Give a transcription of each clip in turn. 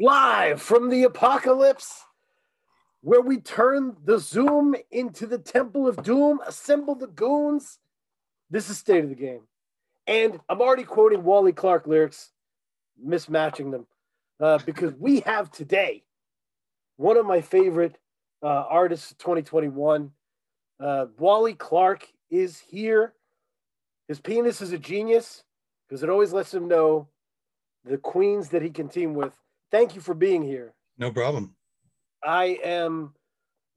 live from the apocalypse, where we turn the Zoom into the Temple of Doom, assemble the goons. This is state of the game. And I'm already quoting Wally Clark lyrics, mismatching them, uh, because we have today one of my favorite uh, artists of 2021. Uh, Wally Clark is here. His penis is a genius because it always lets him know the queens that he can team with. Thank you for being here. No problem. I am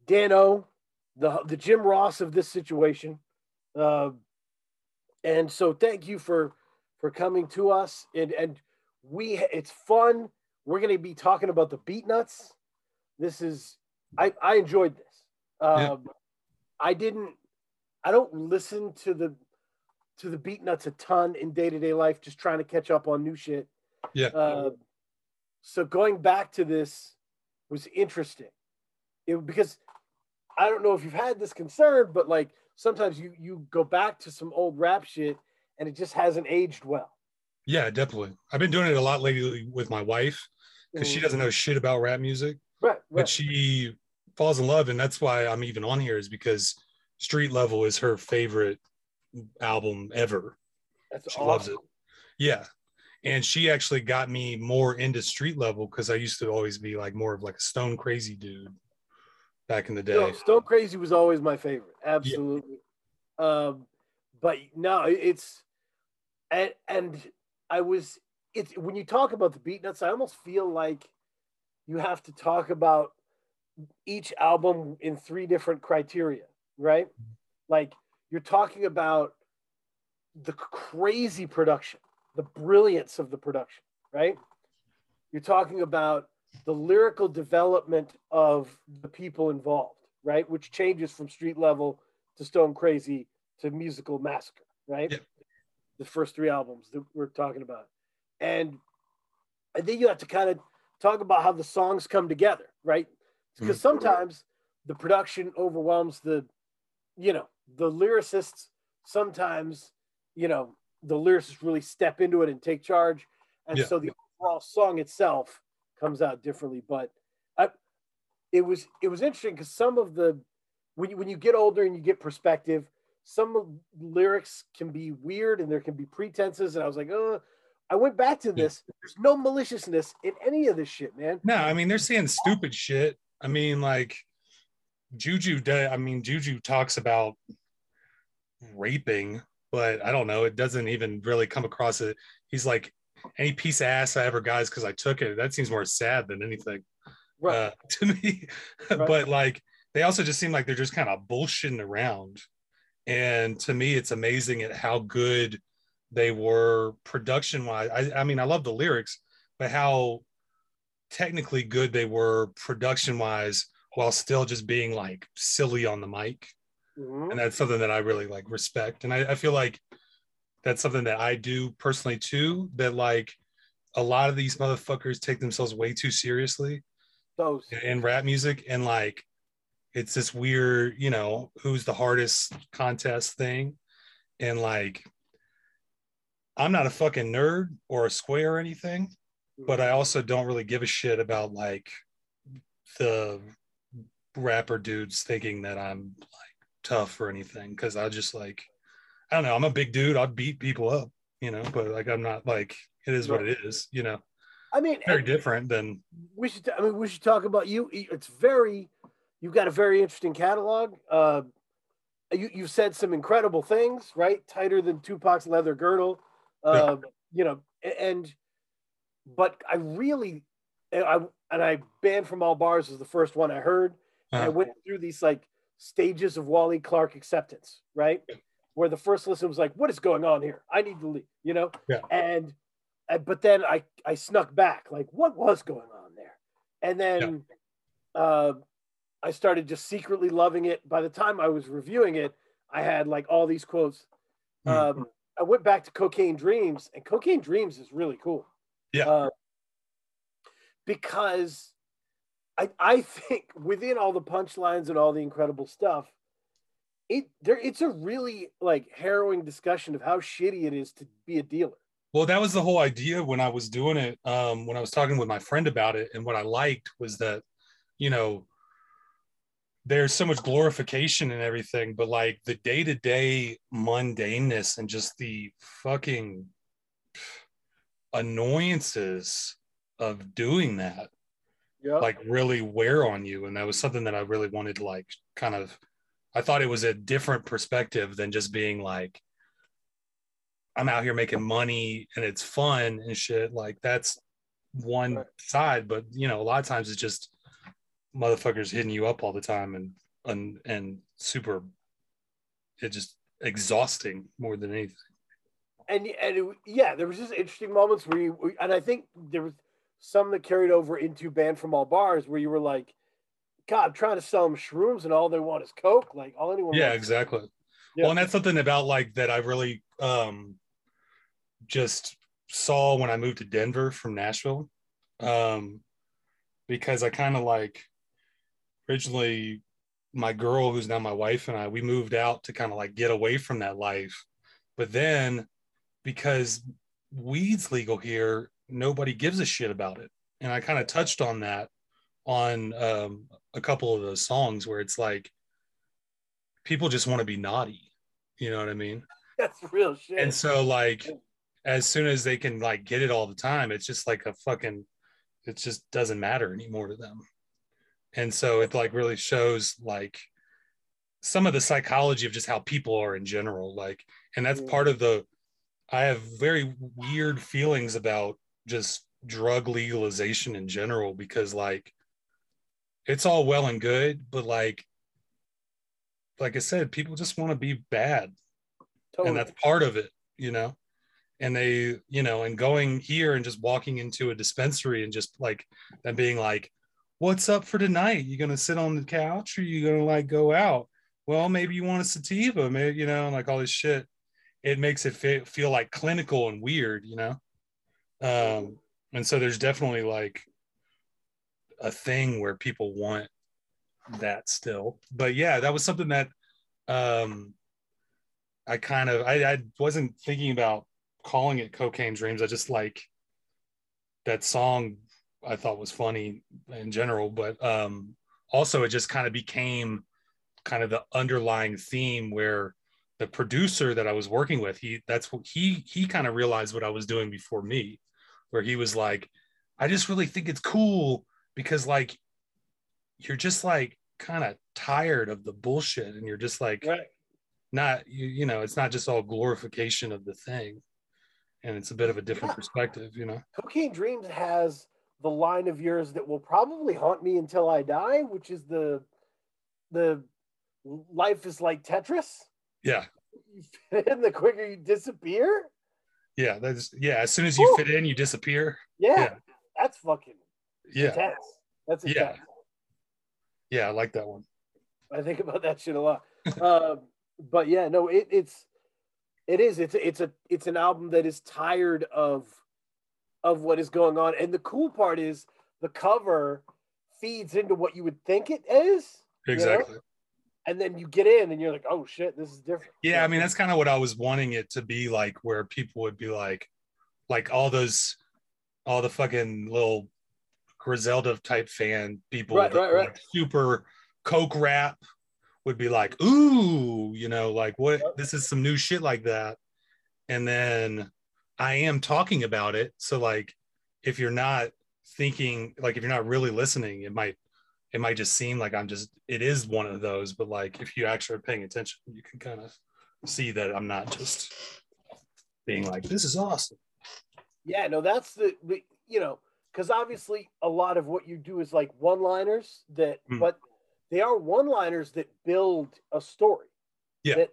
Dano, the the Jim Ross of this situation, uh, and so thank you for for coming to us. And and we it's fun. We're going to be talking about the Beatnuts. This is I I enjoyed this. Um, yeah. I didn't. I don't listen to the to the Beatnuts a ton in day to day life, just trying to catch up on new shit. Yeah. Uh, so going back to this was interesting it, because I don't know if you've had this concern, but like sometimes you you go back to some old rap shit and it just hasn't aged well. Yeah, definitely. I've been doing it a lot lately with my wife because mm. she doesn't know shit about rap music. Right, right. But she falls in love, and that's why I'm even on here is because Street Level is her favorite album ever. That's she awesome. loves it. Yeah, and she actually got me more into street level because I used to always be like more of like a stone crazy dude back in the day. Stone crazy was always my favorite, absolutely. Yeah. Um, but no, it's and and I was it's when you talk about the Beatnuts, I almost feel like you have to talk about each album in three different criteria, right? Like you're talking about the crazy production the brilliance of the production, right? You're talking about the lyrical development of the people involved, right? Which changes from street level to stone crazy to musical massacre, right? Yep. The first three albums that we're talking about. And I think you have to kind of talk about how the songs come together, right? Because mm-hmm. sometimes the production overwhelms the, you know, the lyricists sometimes, you know, the lyricists really step into it and take charge, and yeah. so the overall song itself comes out differently. But I, it was it was interesting because some of the when you, when you get older and you get perspective, some lyrics can be weird and there can be pretenses, and I was like, oh. I went back to this. There's no maliciousness in any of this shit, man. No, I mean they're saying stupid shit. I mean, like Juju. I mean, Juju talks about raping but I don't know. It doesn't even really come across it. He's like, any piece of ass I ever got is because I took it. That seems more sad than anything right. uh, to me. Right. but like, they also just seem like they're just kind of bullshitting around. And to me, it's amazing at how good they were production wise. I, I mean, I love the lyrics, but how technically good they were production wise while still just being like silly on the mic. Mm-hmm. And that's something that I really like respect. And I, I feel like that's something that I do personally too. That like a lot of these motherfuckers take themselves way too seriously Those. in rap music. And like it's this weird, you know, who's the hardest contest thing. And like I'm not a fucking nerd or a square or anything, but I mm-hmm. also don't really give a shit about like the rapper dudes thinking that I'm tough or anything because I just like I don't know. I'm a big dude. I'd beat people up, you know, but like I'm not like it is what it is, you know. I mean, very different than we should. I mean, we should talk about you. It's very. You've got a very interesting catalog. Uh, you you've said some incredible things, right? Tighter than Tupac's leather girdle. Uh, yeah. You know, and but I really, I and I banned from all bars was the first one I heard. Uh-huh. I went through these like stages of Wally Clark acceptance, right? Where the first listen was like, "What is going on here? I need to leave," you know. Yeah. And, and but then I I snuck back, like, what was going on there? And then, yeah. uh, I started just secretly loving it. By the time I was reviewing it, I had like all these quotes. Mm-hmm. Um, I went back to Cocaine Dreams, and Cocaine Dreams is really cool. Yeah. Uh, because I, I think within all the punchlines and all the incredible stuff, it there it's a really like harrowing discussion of how shitty it is to be a dealer. Well, that was the whole idea when I was doing it. Um, when I was talking with my friend about it, and what I liked was that, you know, there's so much glorification and everything, but like the day to day mundaneness and just the fucking annoyances of doing that, Yeah. like really wear on you. And that was something that I really wanted to like kind of, I thought it was a different perspective than just being like, I'm out here making money and it's fun and shit. Like that's one Right. side, but you know, a lot of times it's just motherfuckers hitting you up all the time and and and super it's just exhausting more than anything. and and it, yeah, there was just interesting moments where you and I think there was some that carried over into banned from all bars where you were like, God, I'm trying to sell them shrooms and all they want is coke. Like all anyone Yeah, exactly. Yeah. Well, and that's something about like that I really um just saw when I moved to Denver from Nashville. Um because I kind of like originally my girl who's now my wife and I we moved out to kind of like get away from that life. But then because weed's legal here, nobody gives a shit about it. And I kind of touched on that on um, a couple of those songs where it's like people just want to be naughty. You know what I mean? that's real shit. And so like as soon as they can like get it all the time, it's just like a fucking it just doesn't matter anymore to them. And so it like really shows like some of the psychology of just how people are in general. Like, and that's Yeah. part of the I have very weird feelings about just drug legalization in general because like it's all well and good, but like like I said, people just want to be bad. Totally. and that's part of it you know? And they you know and going here and just walking into a dispensary and just like them being like what's up for tonight? You gonna sit on the couch or you gonna like go out? Well maybe you want a sativa maybe you know like all this shit. It makes it feel like clinical and weird you know um and so there's definitely like a thing where people want that still. But yeah that was something that um I kind of I, I wasn't thinking about calling it cocaine dreams. I just like that song I thought was funny in general, but um also it just kind of became kind of the underlying theme where the producer that I was working with, he that's what he he kind of realized what I was doing before me, where he was like, I just really think it's cool because like you're just like kind of tired of the bullshit and you're just like right. not you, you know it's not just all glorification of the thing and it's a bit of a different Yeah. perspective you know Cocaine Dreams has the line of yours that will probably haunt me until I die, which is the the life is like Tetris. yeah You fit in, the quicker you disappear. Yeah that's yeah as soon as you Woo. fit in you disappear Yeah, Yeah. that's fucking yeah intense. That's Yeah. intense. yeah i like that one I think about that shit a lot. um, but yeah, no, it, it's it is it's it's a it's an album that is tired of of what is going on, and the cool part is the cover feeds into what you would think it is, you know? And then you get in and you're like, oh shit, this is different. yeah i mean that's kind of what i was wanting it to be like where people would be like like all those all the fucking little griselda type fan people Right, right, right. super coke rap would be like ooh you know like what this is some new shit like that and then i am talking about it so like if you're not thinking like if you're not really listening it might it might just seem like i'm just it is one of those but like if you actually are paying attention you can kind of see that i'm not just being like this is awesome Yeah, no, that's the, you know, because obviously a lot of what you do is like one liners that, Hmm. but they are one liners that build a story. Yeah. That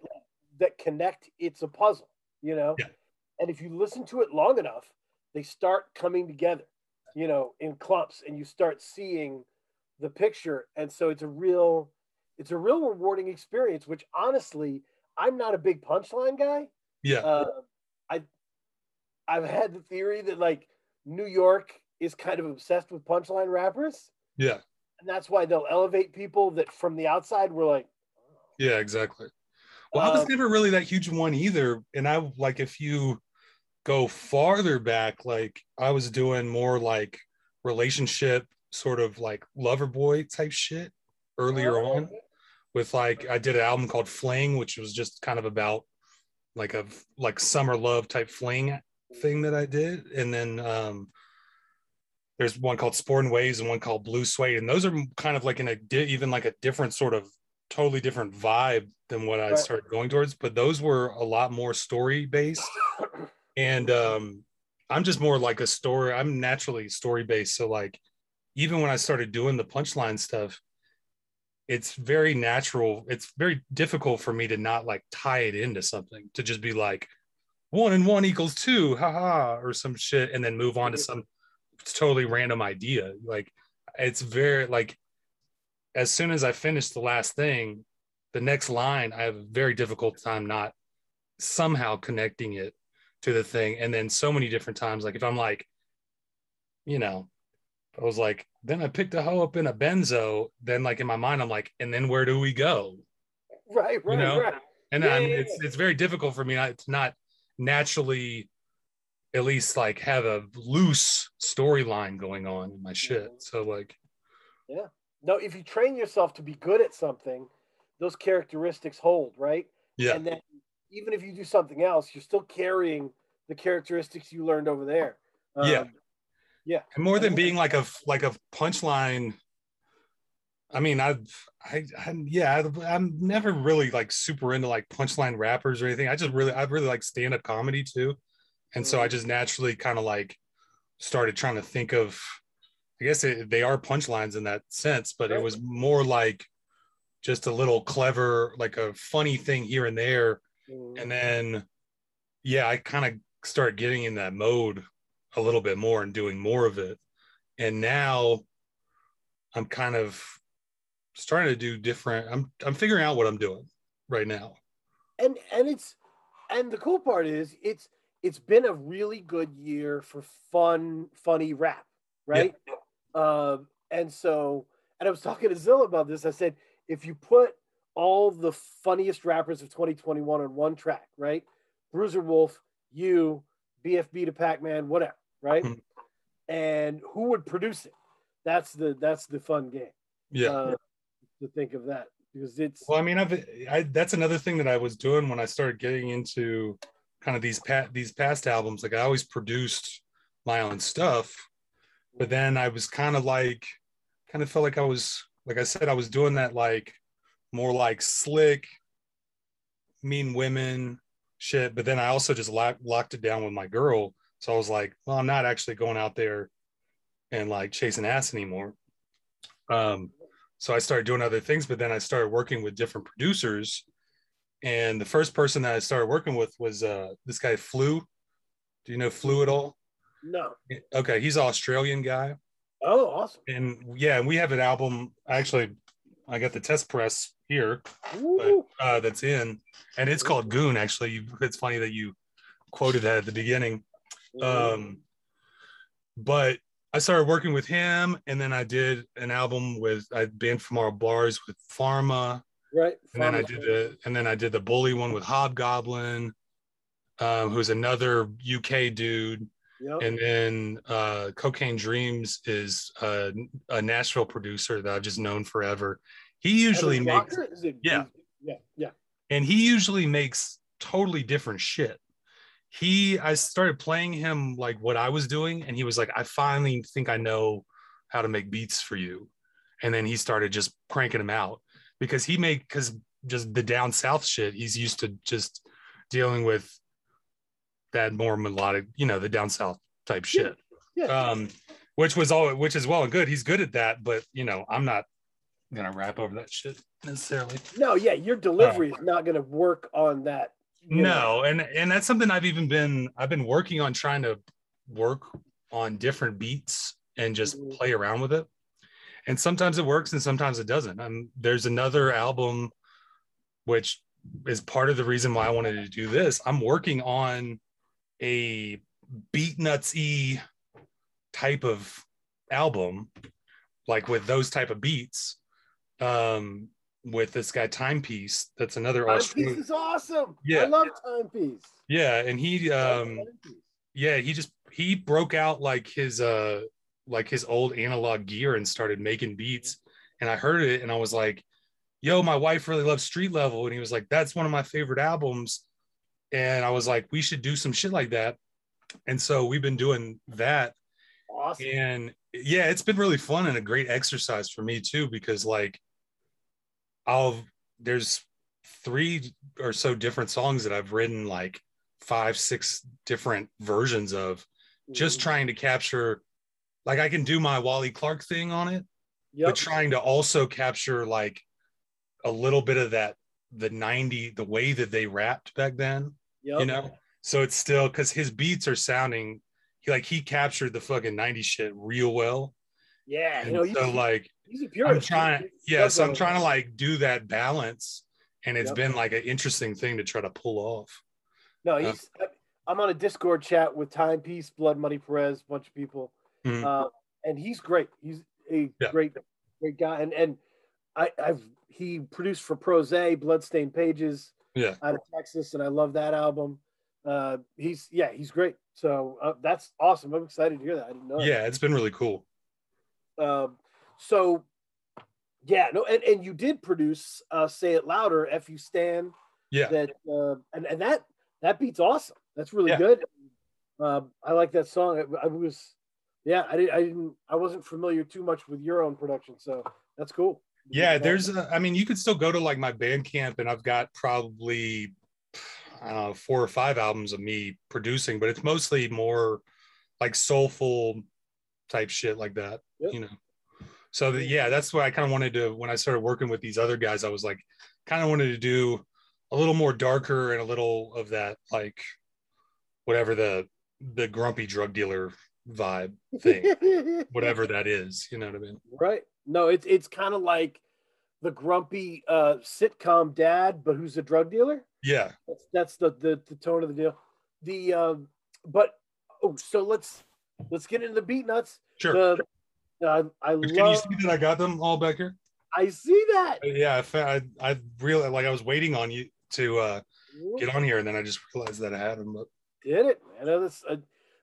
that connect. It's a puzzle, you know. Yeah. And if you listen to it long enough, they start coming together, you know, in clumps, and you start seeing the picture. And so it's a real, it's a real rewarding experience. Which honestly, I'm not a big punchline guy. yeah Uh, I I've had the theory that like New York is kind of obsessed with punchline rappers, yeah and that's why they'll elevate people that from the outside were like, yeah exactly well i was Um, never really that huge one either and i like if you go farther back, like I was doing more like relationship, sort of like lover boy type shit earlier Oh, on. With like I did an album called Fling, which was just kind of about like a like summer love type fling thing that I did, and then um there's one called Sport and Waves and one called Blue Suede, and those are kind of like in a di- even like a different sort of totally different vibe than what I started going towards. But those were a lot more story based, and um, I'm just more like a story. I'm naturally story based, so like even when I started doing the punchline stuff, it's very natural. It's very difficult for me to not like tie it into something to just be like one and one equals two, haha, or some shit, and then move on to some totally random idea. Like it's very like as soon as I finish the last thing, the next line, I have a very difficult time not somehow connecting it to the thing. And then so many different times, like if I'm like, you know, I was like, then I picked a hoe up in a benzo. Then like in my mind, I'm like, and then where do we go? right, right, know? right. And Yeah, I mean, yeah, it's it's very difficult for me not to not naturally at least like have a loose storyline going on in my shit. Mhm. So like yeah, No, if you train yourself to be good at something, those characteristics hold, right? yeah. And then even if you do something else, you're still carrying the characteristics you learned over there. Yeah. Yeah. and more than being like a like a punchline i mean i've i, I yeah I, i'm never really like super into like punchline rappers or anything. I just really i really like stand-up comedy too. And so i just naturally kind of like started trying to think of i guess it, they are punchlines in that sense but it was more like just a little clever like a funny thing here and there. Mhm. and then yeah i kind of started getting in that mode a little bit more and doing more of it. And now i'm kind of starting to do different i'm i'm figuring out what i'm doing right now. And and it's and the cool part is it's it's been a really good year for fun funny rap right? Um and so and i was talking to zilla about this. I said if you put all the funniest rappers of 2021 on one track right? Bruiser wolf you BFB Da Packman whatever right? Mhm. and who would produce it? That's the that's the fun game. Yeah. Uh, to think of that because it's well i mean i've I, that's another thing that i was doing when i started getting into kind of these pat these past albums. Like i always produced my own stuff but then i was kind of like kind of felt like i was like i said i was doing that like more like slick mean women shit. But then i also just lock, locked it down with my girl so i was like well i'm not actually going out there and like chasing ass anymore. Um so i started doing other things but then i started working with different producers. And the first person that i started working with was uh this guy flu. Do you know flu at all? No. Okay he's an australian guy. Oh awesome. And yeah we have an album. Actually i got the test press here Woo. uh, that's in, and it's called Goon. Actually, you, it's funny that you quoted that at the beginning. Um, but I started working with him, and then I did an album with I banned from all bars with Pharma, right and then I did the and then I did the Bully one with Hobgoblin, um, who's another UK dude, Yep. and then uh, Cocaine Dreams is a, a Nashville producer that I've just known forever. He usually makes it- yeah. yeah, yeah. and he usually makes totally different shit. He, I started playing him like what I was doing, and he was like, I finally think I know how to make beats for you. And then he started just cranking them out because he made because just the down south shit, he's used to just dealing with that more melodic, you know, the down south type shit. Yeah. Um, which was all which is well and good. He's good at that, but you know, I'm not gonna rap over that shit necessarily. no, yeah, your delivery is not to work on that. No, and and that's something I've even been I've been working on trying to work on different beats and just Mhm. play around with it. And sometimes it works and sometimes it doesn't. And there's another album which is part of the reason why I wanted to do this. I'm working on a Beatnuts y type of album, like with those type of beats. Um, with this guy Timepiece, that's another Timepiece is awesome. Yeah. I love Timepiece. Yeah, and he um yeah, he just he broke out like his uh like his old analog gear and started making beats. And I heard it and I was like, yo, my wife really loves Street Level. And he was like, that's one of my favorite albums. And I was like, we should do some shit like that. And so we've been doing that. Awesome. And yeah, it's been really fun and a great exercise for me too, because like I'll there's three or so different songs that I've written like five, six different versions of just Mhm. trying to capture like I can do my Wally Clark thing on it, Yep. but trying to also capture like a little bit of that the 90 the way that they rapped back then, Yep. you know? So it's still because his beats are sounding he like he captured the fucking 90 shit real well. Yeah. And You know, so like he's a I'm trying, yeah. So I'm trying to like do that balance, and it's Yep. been like an interesting thing to try to pull off. No, Uh, he's. I'm on a Discord chat with Timepiece, Blood Money Perez, a bunch of people, Mhm. uh, and he's great. He's a Yeah. great, great guy. And and I, I've he produced for Prose, Bloodstained Pages Yeah, out of Texas, and I love that album. Uh, he's yeah, he's great. So uh, that's awesome. I'm excited to hear that. I didn't know. that. yeah. It's been really cool. Um, so yeah, no, and, and you did produce uh, "Say It Louder," if You Stand." Yeah, that uh, and and that that beat's awesome. That's really Yeah. good. Um, I like that song. I, I was, yeah, I didn't, I didn't, I wasn't familiar too much with your own production, so that's cool. yeah. There's, a, I mean, you could still go to like my Bandcamp, and I've got probably, I don't know, four or five albums of me producing, but it's mostly more like soulful type shit like that, Yep. you know. So the, yeah, that's what I kind of wanted to when I started working with these other guys. I was like, kind of wanted to do a little more darker and a little of that like whatever the the grumpy drug dealer vibe thing, whatever that is. You know what I mean? right? No, it's it's kind of like the grumpy uh, sitcom dad, but who's a drug dealer. Yeah, That's that's the the, the tone of the deal. The um, but oh, so let's let's get into the Beatnuts. sure. The, uh, I Can you see that I got them all back here? I see that. Yeah, I I, I really like I was waiting on you to uh, get on here, and then I just realized that I had them. But Did it, man? Uh, That's uh,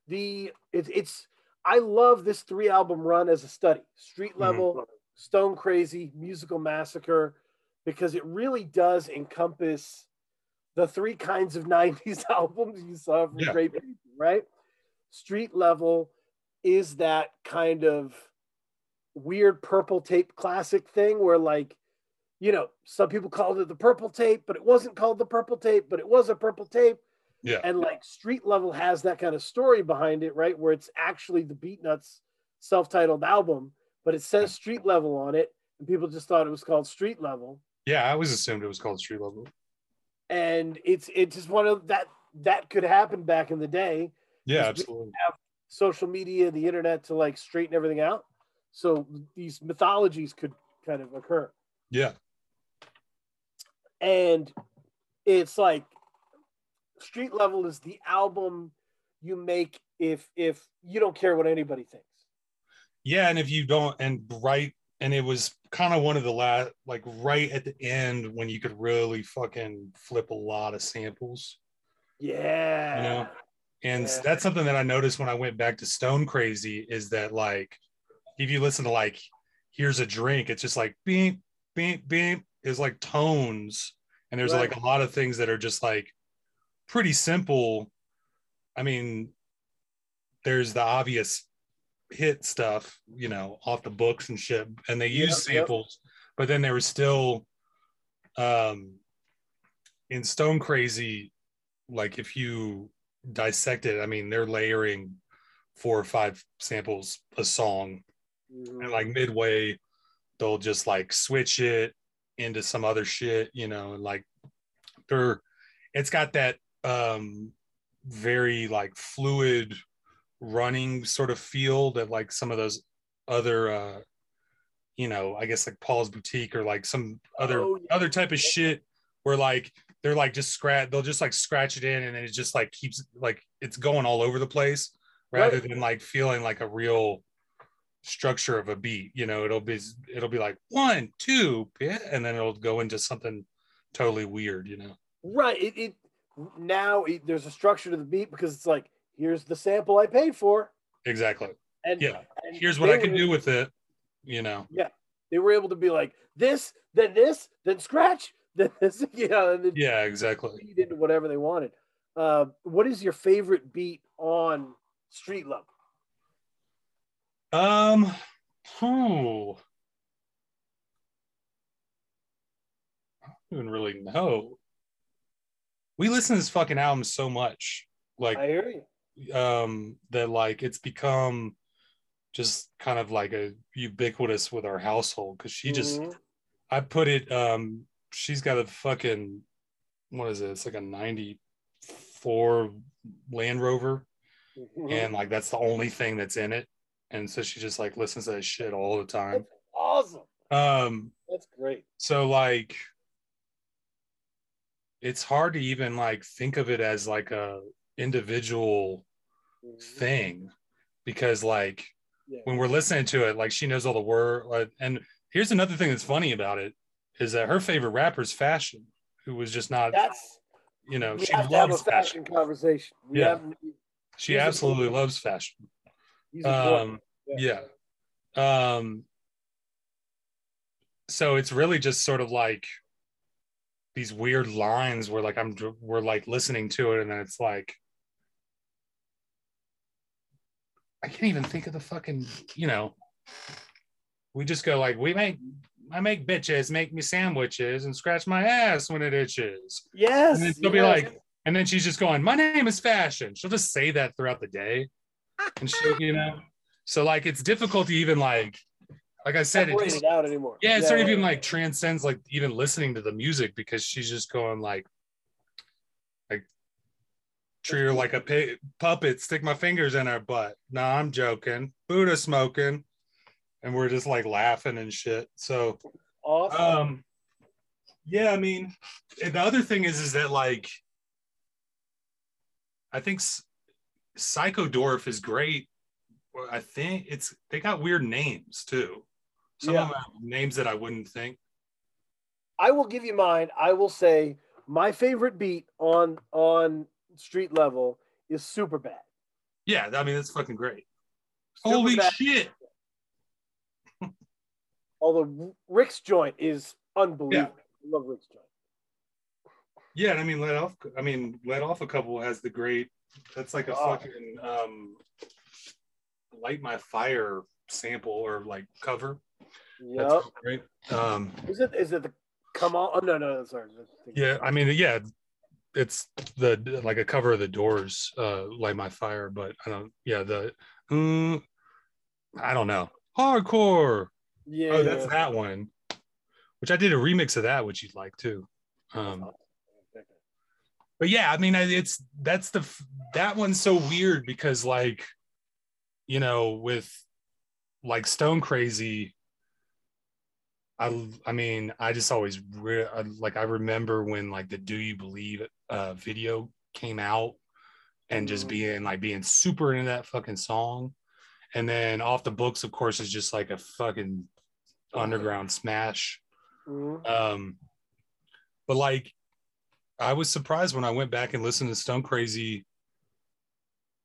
the it's it's. I love this three album run as a study. Street Mhm. level, Stone Crazy, Musical Massacre, because it really does encompass the three kinds of '90s albums you saw from Yeah. Great People, right? Street level is that kind of weird purple tape classic thing where like you know some people called it the purple tape but it wasn't called the purple tape but it was a purple tape. Yeah, and like street level has that kind of story behind it right where it's actually the beatnuts self-titled album but it says street level on it and people just thought it was called street level. Yeah, I always assumed it was called Street Level. and it's it's just one of that that could happen back in the day. Yeah, absolutely. social media the internet to like straighten everything out so these mythologies could kind of occur Yeah, and it's like street level is the album you make if if you don't care what anybody thinks yeah, and if you don't, and right, and it was kind of one of the last, like right at the end when you could really fucking flip a lot of samples. yeah You know? and Yeah. that's something that i noticed when i went back to stone crazy is that like if you listen to like here's a drink it's just like beep beep beep is like tones and there's Right. like a lot of things that are just like pretty simple i mean there's the obvious hit stuff you know off the books and shit and they use Yep, yep. samples but then there was still um in stone crazy like if you dissect it i mean they're layering four or five samples a song Mhm. and like midway they'll just like switch it into some other shit you know and like they're it's got that um very like fluid running sort of feel that like some of those other uh you know i guess like paul's boutique or like some other Oh, yeah. other type of shit where like they're like just scratch they'll just like scratch it in and then it just like keeps like it's going all over the place rather Right. than like feeling like a real structure of a beat you know it'll be it'll be like one two yeah, and then it'll go into something totally weird you know right it, it now it, there's a structure to the beat because it's like here's the sample I paid for. exactly. And Yeah. and Here's what I can were- do with it. You know. Yeah, they were able to be like this, then this, then scratch, then this, you know, and then Yeah, exactly. feed into whatever they wanted. Uh, what is your favorite beat on Street Level? Um, whew. I don't even really know. We listen to this fucking album so much, like I hear you. um, that like it's become just kind of like a ubiquitous with our household because she just Mhm. I put it um she's got a fucking what is it? It's like a 94 Land Rover Mhm. and like that's the only thing that's in it. And so she just like listens to that shit all the time. awesome. Um That's great. so like it's hard to even like think of it as like a individual Mhm. thing because like Yeah. when we're listening to it like she knows all the word like, and here's another thing that's funny about it is that her favorite rapper is fashion who was just not That's you know we she have to have a loves fashion fashion conversation. We Yeah. have she absolutely loves fashion he's important. um yeah um so it's really just sort of like these weird lines where like i'm we're like listening to it and then it's like i can't even think of the fucking you know we just go like we make i make bitches make me sandwiches and scratch my ass when it itches yes. and then she'll be like and then she's just going my name is fashion she'll just say that throughout the day and she you know so like it's difficult to even like like i said it separate just, it out anymore. yeah, it sort of even like transcends like even listening to the music because she's just going like like treat her like a pi- puppet stick my fingers in her butt. No i'm joking. Buddha smoking. And we're just like laughing and shit. So awesome. um yeah i mean and the other thing is is that like i think S- Psycho Dwarf is great i think it's they got weird names too some Yeah. of them have names that i wouldn't think I will give you mine. I will say my favorite beat on on Street Level is Super Bad. yeah i mean that's fucking great Super holy Bad- shit Although Rick's joint is unbelievable. I love Rick's joint. yeah and i mean let off i mean let off a couple has the great that's like a Oh. fucking um light my fire sample or like cover that's Yep. great um Is it is it the come on? Oh no, no, sorry. Yeah, I mean, yeah, it's the like a cover of the Doors, uh, "Light My Fire," but I don't. Yeah, the mm, I don't know, hardcore. yeah. Oh, that's that one, which I did a remix of that, which you'd like too. Um, but yeah, I mean, it's that's the that one's so weird because like, you know, with like Stone Crazy. I, I mean, I just always re- I- like I remember when like the "Do You Believe" uh, video came out, and just Mhm. being like being super into that fucking song, and then off the books, of course, is just like a fucking underground smash. Mhm. Um, but like, I was surprised when I went back and listened to Stone Crazy.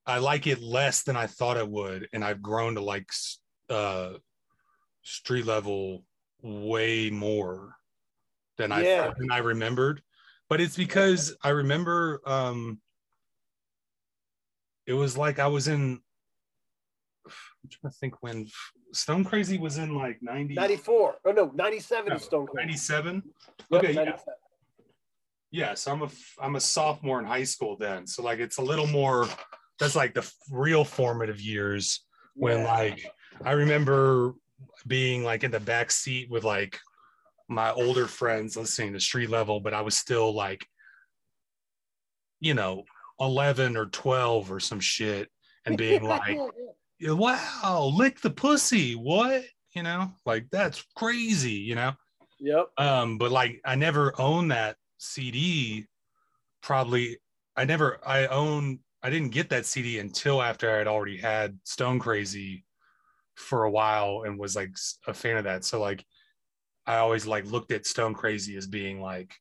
I like it less than I thought I would, and I've grown to like uh, street level way more than Yeah. I than I remembered. But it's because I remember um, it was like I was in. I'm trying to think when Stone Crazy was in like 90, 94. Oh no, 97 No, Stone Cold. 97. Yep, okay, yeah. 97. Yeah, so I'm a I'm a sophomore in high school then. So like it's a little more that's like the real formative years when Yeah. like I remember being like in the back seat with like my older friends listening to street level, but I was still like you know 11 or 12 or some shit and being like wow lick the pussy what you know like that's crazy you know Yep. um but like i never owned that cd probably i never i own i didn't get that cd until after i'd already had stone crazy for a while and was like a fan of that so like i always like looked at stone crazy as being like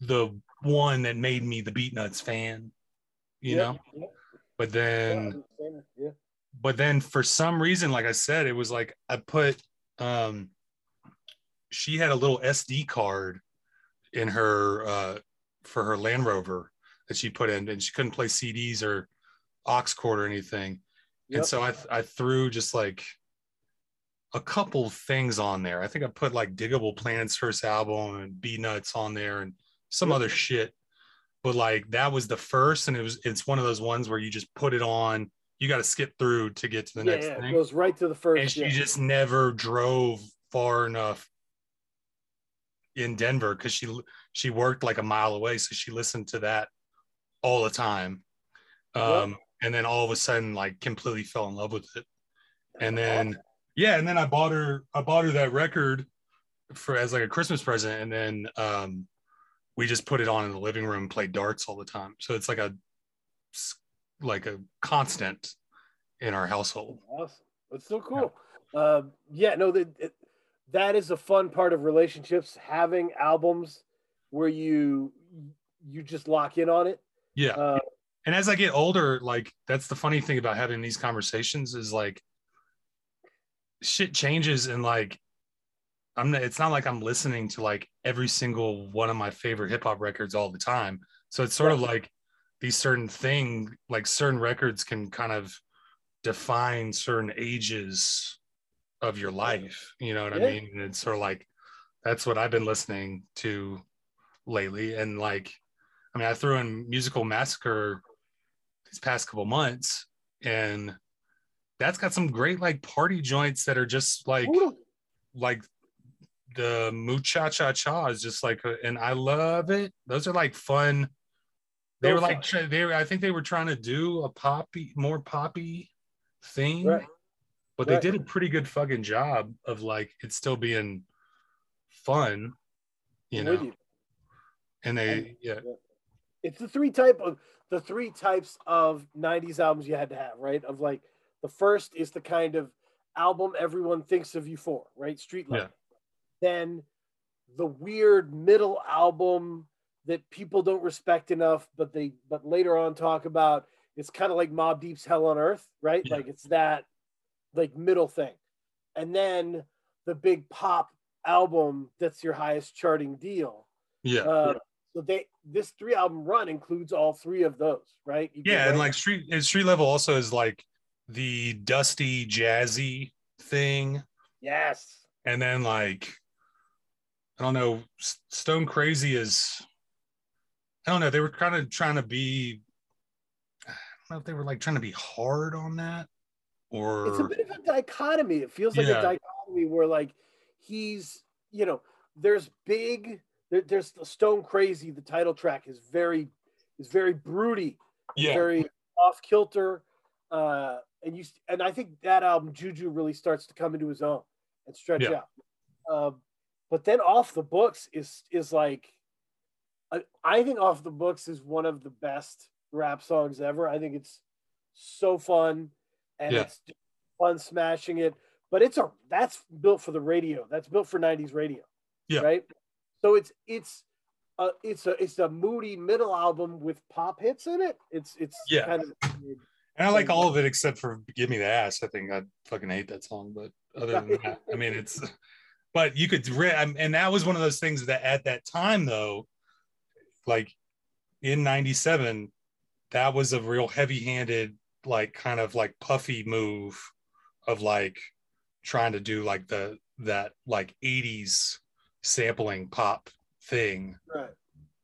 the one that made me the Beatnuts fan you Yep, know yep. But then yeah. but then for some reason, like I said, it was like I put um she had a little SD card in her uh for her Land Rover that she put in and she couldn't play CDs or aux cord or anything. Yep. And so I I threw just like a couple things on there. I think I put like Digable Planets first album and Beatnuts on there and some Yep. other shit. But like that was the first, and it was it's one of those ones where you just put it on. You got to skip through to get to the yeah, next yeah, it goes right to the first. and she Yeah. just never drove far enough in Denver because she she worked like a mile away, so she listened to that all the time. Um, and then all of a sudden, like completely fell in love with it. And then yeah, and then I bought her I bought her that record for as like a Christmas present, and then um, we just put it on in the living room, and played darts all the time. So it's like a like a constant in our household. Awesome. That's so cool. Uh, yeah, no, the, it, that is a fun part of relationships. Having albums where you you just lock in on it. Yeah. Uh, and as I get older, like that's the funny thing about having these conversations is like shit changes and like I'm not, it's not like I'm listening to like every single one of my favorite hip hop records all the time. So it's sort of like these certain thing, like certain records can kind of define certain ages of your life. You know what Yeah. I mean? And it's sort of like that's what I've been listening to lately. And like, I mean, I threw in Musical Massacre these past couple months, and that's got some great like party joints that are just like totally. like the muchacha cha cha is just like and I love it. Those are like fun. They were like fun. they were, I think they were trying to do a poppy more poppy thing, Right. But they right. did a pretty good fucking job of like it still being fun, you I'm know. you. And they And- yeah It's the three type of the three types of '90s albums you had to have, right? Of like the first is the kind of album everyone thinks of you for, right? Street level. Then the weird middle album that people don't respect enough, but they but later on talk about. It's kind of like Mobb Deep's Hell on Earth, right? Yeah. Like it's that like middle thing. And then the big pop album that's your highest charting deal. yeah Uh, so they this three album run includes all three of those, right? You yeah and like street and street level also is like the dusty jazzy thing yes, and then like i don't know stone crazy is i don't know they were kind of trying to be i don't know if they were like trying to be hard on that or it's a bit of a dichotomy. It feels like Yeah. a dichotomy where like he's you know there's big there, there's the Stone Crazy. The title track is very is very broody, yeah very off kilter, uh, and you and I think that album Juju really starts to come into his own and stretch Yeah. out. Um, but then off the books is is like I, I think off the books is one of the best rap songs ever. I think it's so fun and Yeah. it's fun smashing it. But it's a that's built for the radio. That's built for '90s radio. Yeah. Right. So it's it's uh, it's a it's a moody middle album with pop hits in it. It's it's Yeah. kind of and i like all of it except for give me the ass i think i fucking hate that song but other than that i mean it's but you could and that was one of those things that at that time though like in 97 that was a real heavy-handed like kind of like puffy move of like trying to do like the that like 80s sampling pop thing right.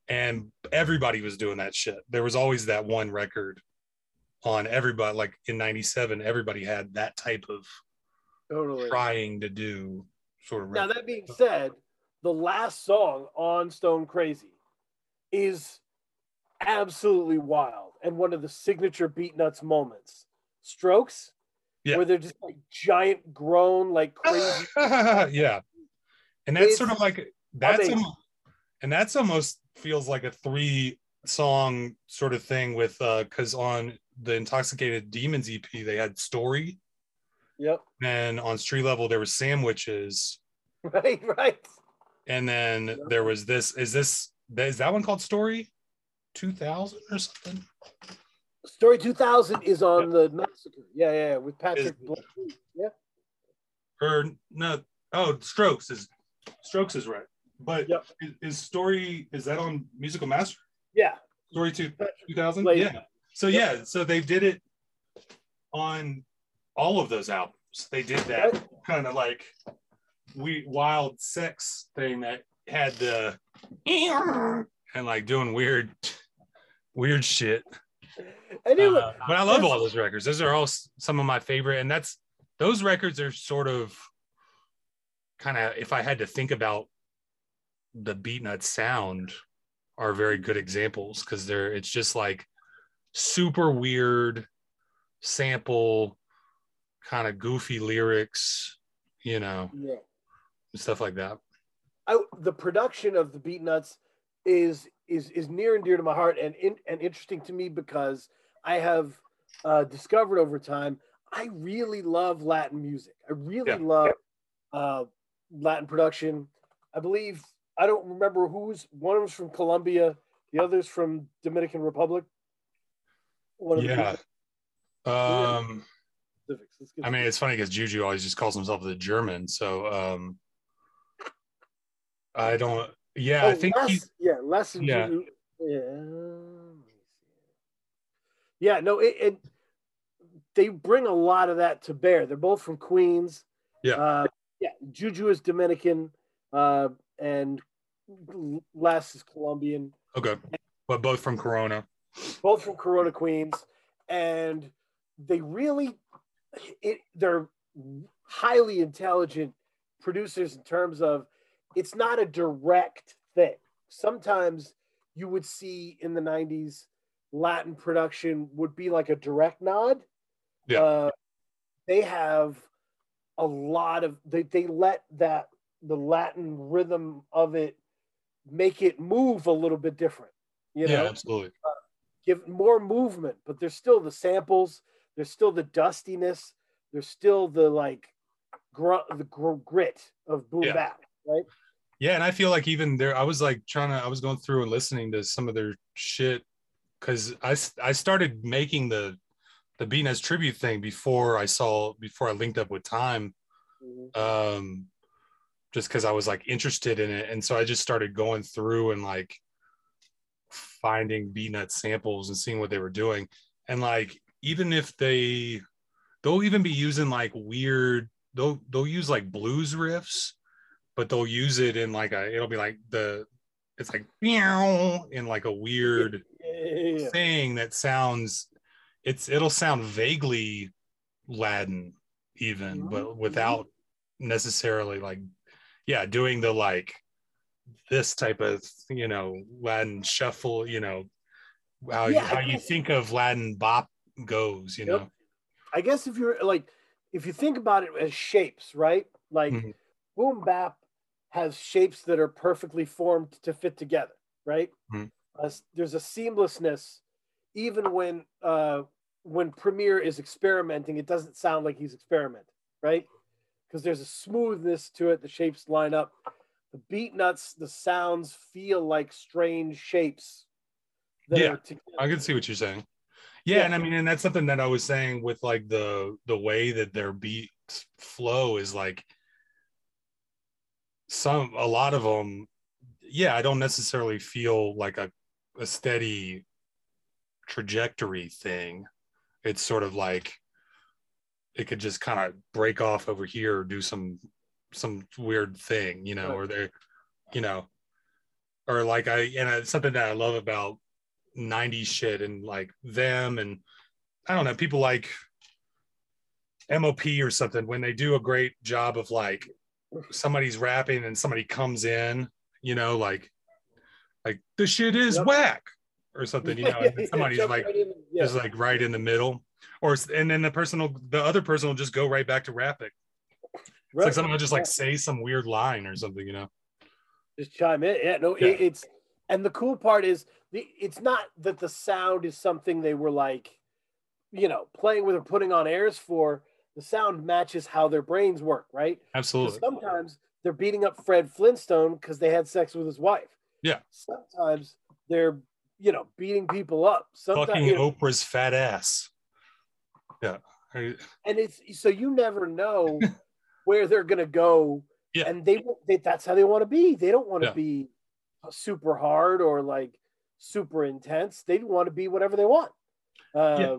and everybody was doing that shit there was always that one record on everybody like in 97 everybody had that type of Totally. trying to do sort of Now that being said, the last song on Stone Crazy is absolutely wild and one of the signature Beatnuts moments. Strokes, Yeah. where they're just like giant groan, like crazy. yeah and that's It's sort of like that's amazing. almo- and that's almost feels like a three song sort of thing with uh because on the intoxicated demons ep they had story yep. and on street level there was sandwiches Right, right. and then there was this is this is that one called story 2000 or something Story 2000 is on the massacre. Yeah, yeah, yeah, with Patrick. Is- Yeah. Or no, oh, Strokes is Strokes is right. But Yep. is, is story is that on Musical Massacre? Yeah. Story two two thousand? Blaine. Yeah. So yeah, so they did it on all of those albums. They did that Right. kind of like we wild sex thing that had the and like doing weird weird shit. Anyway, Uh, but I love all those records. Those are all some of my favorite, and that's those records are sort of kind of if I had to think about the Beatnut sound, are very good examples because they're it's just like super weird sample, kind of goofy lyrics, you know, yeah. stuff like that. I, the production of the Beatnuts is is is near and dear to my heart and in, and interesting to me because I have uh, discovered over time I really love Latin music. I really Yeah. love uh, Latin production. I believe I don't remember who's one of them's from Colombia, the other's from Dominican Republic. One of the Yeah. Um, specifics. Let's get- I mean, it's funny because Juju always just calls himself the German. So um I don't yeah, I Oh, think less, yeah, less than Yeah. Yeah. let me see. Yeah, no, it, it they bring a lot of that to bear. They're both from Queens. Yeah. Uh, yeah, Juju is Dominican, uh, and Les is Colombian. okay. But both from Corona. Both from Corona, Queens, and they really, it, they're highly intelligent producers in terms of it's not a direct thing. Sometimes you would see in the 90s Latin production would be like a direct nod. Yeah. Uh, they have a lot of they, they let that the Latin rhythm of it make it move a little bit different. You yeah, know, absolutely. give more movement, but there's still the samples, there's still the dustiness, there's still the like gr- the gr- grit of boom Yeah. bap, right? Yeah, and I feel like even there, I was like trying to, I was going through and listening to some of their shit because I I started making the the Beatnuts tribute thing before I saw before I linked up with Time, um, just because I was like interested in it, and so I just started going through and like finding Beatnut samples and seeing what they were doing, and like even if they they'll even be using like weird they'll they'll use like blues riffs but they'll use it in like a it'll be like the it's like meow in like a weird Yeah, thing that sounds it's it'll sound vaguely Latin even but without necessarily like yeah doing the like this type of you know Latin shuffle you know how you, Yeah, I how you think of Latin bop goes you Yep. know I guess if you're like, if you think about it as shapes, right? Like Mhm. boom bap has shapes that are perfectly formed to fit together, right? Mhm. Uh, there's a seamlessness, even when uh, when Premier is experimenting, it doesn't sound like he's experimenting, right? Because there's a smoothness to it. The shapes line up. The Beatnuts, the sounds feel like strange shapes. that Yeah. I can see what you're saying. Yeah, Yeah. and I mean, and that's something that I was saying with like the the way that their beats flow is like some a lot of them. Yeah, I don't necessarily feel like a a steady trajectory thing. It's sort of like it could just kind of break off over here or do some some weird thing, you know, Right. or they're, you know, or like I and it's something that I love about 90s shit and like them and I don't know, people like MOP or something when they do a great job of like somebody's rapping and somebody comes in, you know, like like the shit is Yep. whack or something, you know, and somebody's like right in, yeah. is like right in the middle. Or and then the person will the other person will just go right back to rapping. It's Right. like someone will just like say some weird line or something, you know. just chime in. Yeah, no, Yeah. It, it's and the cool part is the it's not that the sound is something they were like, you know, playing with or putting on airs for. The sound matches how their brains work, right? Absolutely. sometimes they're beating up Fred Flintstone because they had sex with his wife. Yeah. Sometimes they're you know, beating people up. fucking Sometimes, you know, Oprah's fat ass. Yeah. And it's so you never know where they're gonna go. Yeah. And they, they that's how they want to be. They don't want to Yeah. be super hard or like super intense. They want to be whatever they want. Uh, Yeah,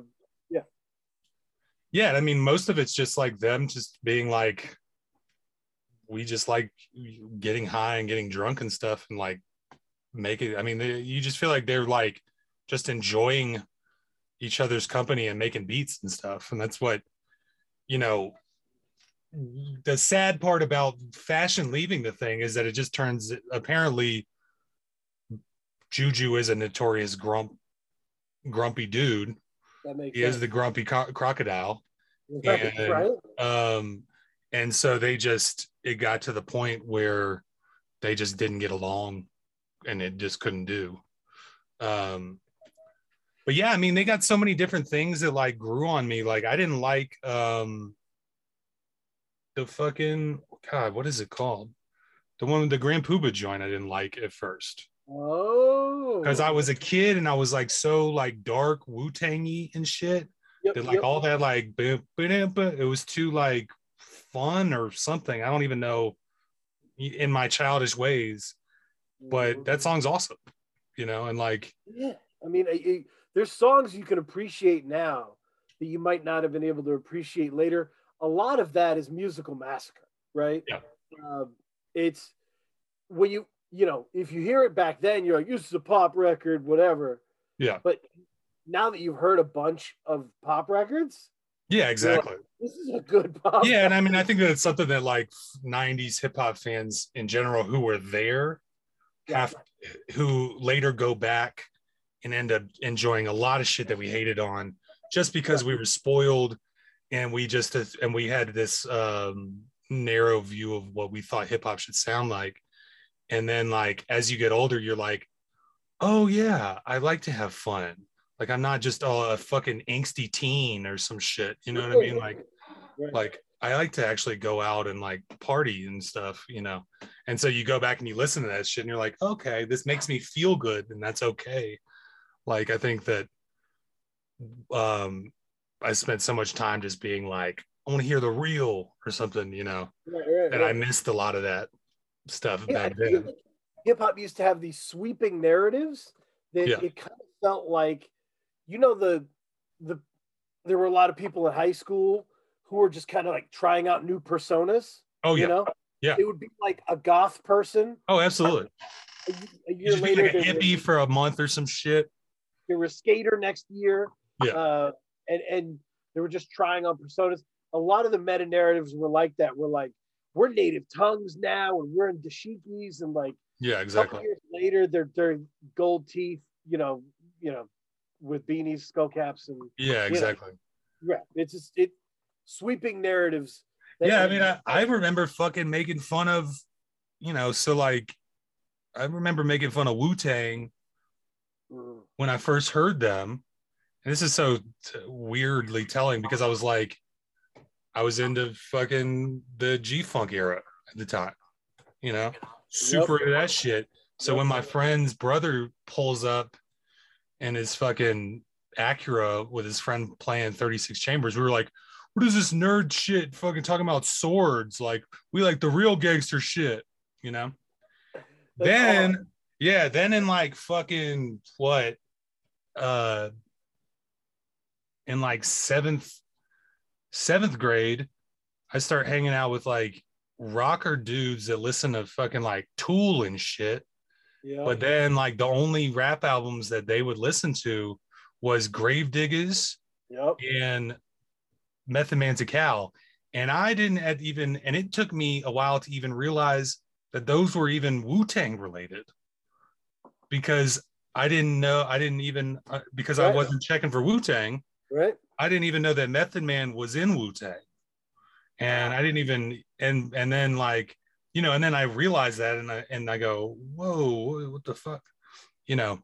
I mean, most of it's just like them just being like, we just like getting high and getting drunk and stuff, and like make it. I mean, they, you just feel like they're like just enjoying each other's company and making beats and stuff, and that's what you know. The sad part about fashion leaving the thing is that it just turns apparently. Juju is a notorious grump, grumpy dude. That makes He is the grumpy co- crocodile. Right. and- right? um and so they just it got to the point where they just didn't get along and it just couldn't do. Um but yeah i mean they got so many different things that like grew on me. Like i didn't like um the fucking god what is it called? The one with the grand Puba joint i didn't like at first Oh, because i was a kid and i was like so like dark wu-tangy and shit Yep, that like yep. all that like it was too like fun or something. I don't even know in my childish ways, but that song's awesome, you know, and like Yeah, I mean, there's songs you can appreciate now that you might not have been able to appreciate later. A lot of that is musical massacre, right? Yeah. Um, it's when you, you know, if you hear it back then, you're like, this is a pop record, whatever. yeah, But now that you've heard a bunch of pop records, yeah, exactly. this is a good pop. Yeah, and I mean, I think that it's something that like '90s hip hop fans in general who were there have who later go back and end up enjoying a lot of shit that we hated on just because we were spoiled and we just and we had this um narrow view of what we thought hip hop should sound like and then like as you get older you're like oh yeah i like to have fun like i'm not just oh, a fucking angsty teen or some shit you know what i mean like Right. like I like to actually go out and like party and stuff, you know. And so you go back and you listen to that shit and you're like, okay, this makes me feel good and that's okay. Like I think that um I spent so much time just being like, I want to hear the real or something, you know. Right, right, And I missed a lot of that stuff Yeah, back then. like hip hop used to have these sweeping narratives that Yeah. it kind of felt like, you know, the the there were a lot of people in high school who were just kind of like trying out new personas. Oh yeah, you know, Yeah. it would be like a goth person. Oh, absolutely. A, a year later, like a hippie for a month or some shit. they were a skater next year. Yeah. Uh, and and they were just trying on personas. A lot of the meta narratives were like that. We're like, we're native tongues now, and we're in dashikis, and like Yeah, exactly. years later, they're they're gold teeth, you know, you know, with beanies, skull caps, and Yeah, exactly. yeah, it's just it sweeping narratives. yeah i mean I, I remember fucking making fun of you know so like i remember making fun of wu-tang Mm, when i first heard them and this is so t- weirdly telling because i was like i was into fucking the g-funk era at the time you know? Super into that shit. So when my friend's brother pulls up in his fucking acura with his friend playing 36 chambers we were like what is this nerd shit fucking talking about swords? Like we like the real gangster shit you know? That's then awesome. yeah then in like fucking what uh in like seventh seventh grade i start hanging out with like rocker dudes that listen to fucking like tool and shit. Yeah, but then like the only rap albums that they would listen to was Gravediggaz yep, and Method Man Tical. And I didn't even, and it took me a while to even realize that those were even Wu Tang related because I didn't know, I didn't even, uh, because I wasn't checking for Wu Tang, right, I didn't even know that Method Man was in Wu Tang. And I didn't even, and, and then like, you know, and then I realized that and I, and I go, whoa, what the fuck? You know,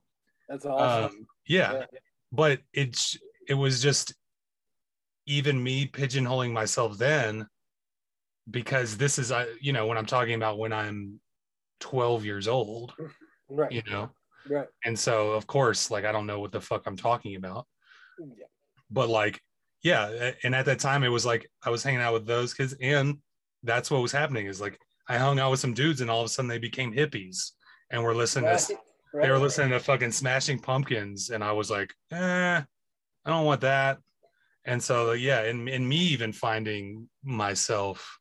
that's awesome. um, yeah, Yeah. but it's it was just even me pigeonholing myself then because this is I you know when I'm talking about when I'm 12 years old, right, you know, Right. And so, of course, like I don't know what the fuck I'm talking about. Yeah. But like, yeah, and at that time it was like I was hanging out with those kids, and that's what was happening. Is like I hung out with some dudes, and all of a sudden they became hippies, and we're listening Right. to Right. they were listening to fucking Smashing Pumpkins, and I was like, eh, I don't want that. And so, yeah, and, and me even finding myself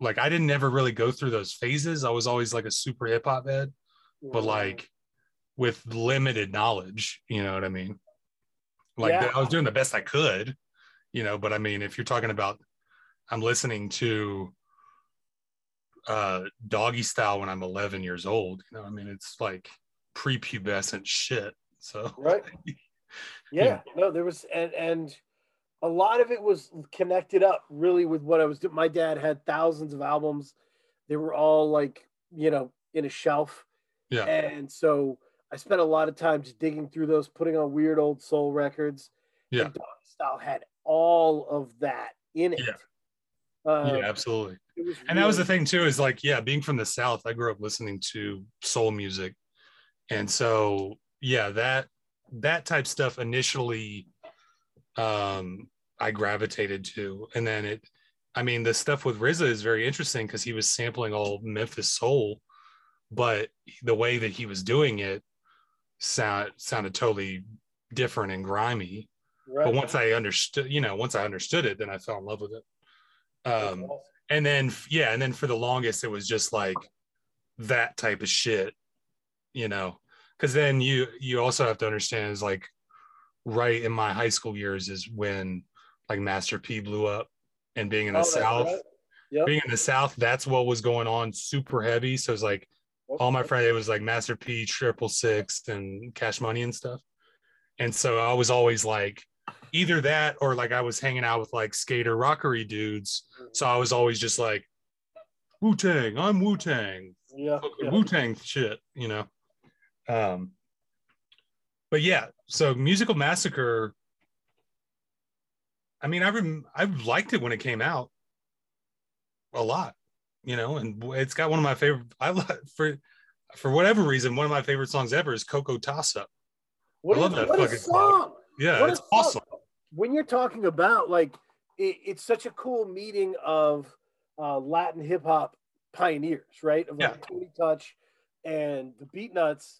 like I didn't ever really go through those phases. I was always like a super hip hop head, but Mhm. like with limited knowledge, you know what I mean? Like Yeah. I was doing the best I could, you know, but I mean, if you're talking about I'm listening to uh Doggystyle when I'm 11 years old, you know, I mean, it's like prepubescent shit. So. Right. Yeah, no there was and and a lot of it was connected up really with what i was doing my dad had thousands of albums. They were all like you know in a shelf. Yeah, and so i spent a lot of time just digging through those putting on weird old soul records. Yeah, and Doggy style had all of that in it. Uh, yeah, absolutely. and that was the thing too is like yeah being from the south i grew up listening to soul music. And so yeah that that type stuff initially um i gravitated to. And then it i mean the stuff with RZA is very interesting because he was sampling all memphis soul but the way that he was doing it sound sounded totally different and grimy right. but once i understood you know once i understood it then i fell in love with it um awesome. and then yeah and then for the longest it was just like that type of shit you know because then you you also have to understand is like right in my high school years is when like master p blew up and being in the Oh, south right. Yep. being in the south that's what was going on super heavy so it's like all my friends it was like master p triple six and cash money and stuff and so i was always like either that or like i was hanging out with like skater rockery dudes so I was always just like, Wu Tang, I'm Wu Tang, yeah, yeah. Wu Tang shit, you know. Um, but yeah, so Musical Massacre. I mean, I rem- I liked it when it came out a lot, you know, and it's got one of my favorite. I li- for for whatever reason, one of my favorite songs ever is Coco Toss Up. What I a- love that fucking song. song. Yeah, What it's song. awesome. when you're talking about like it, it's such a cool meeting of uh, Latin hip hop pioneers, right? Of like Yeah. Tony Touch and the Beatnuts,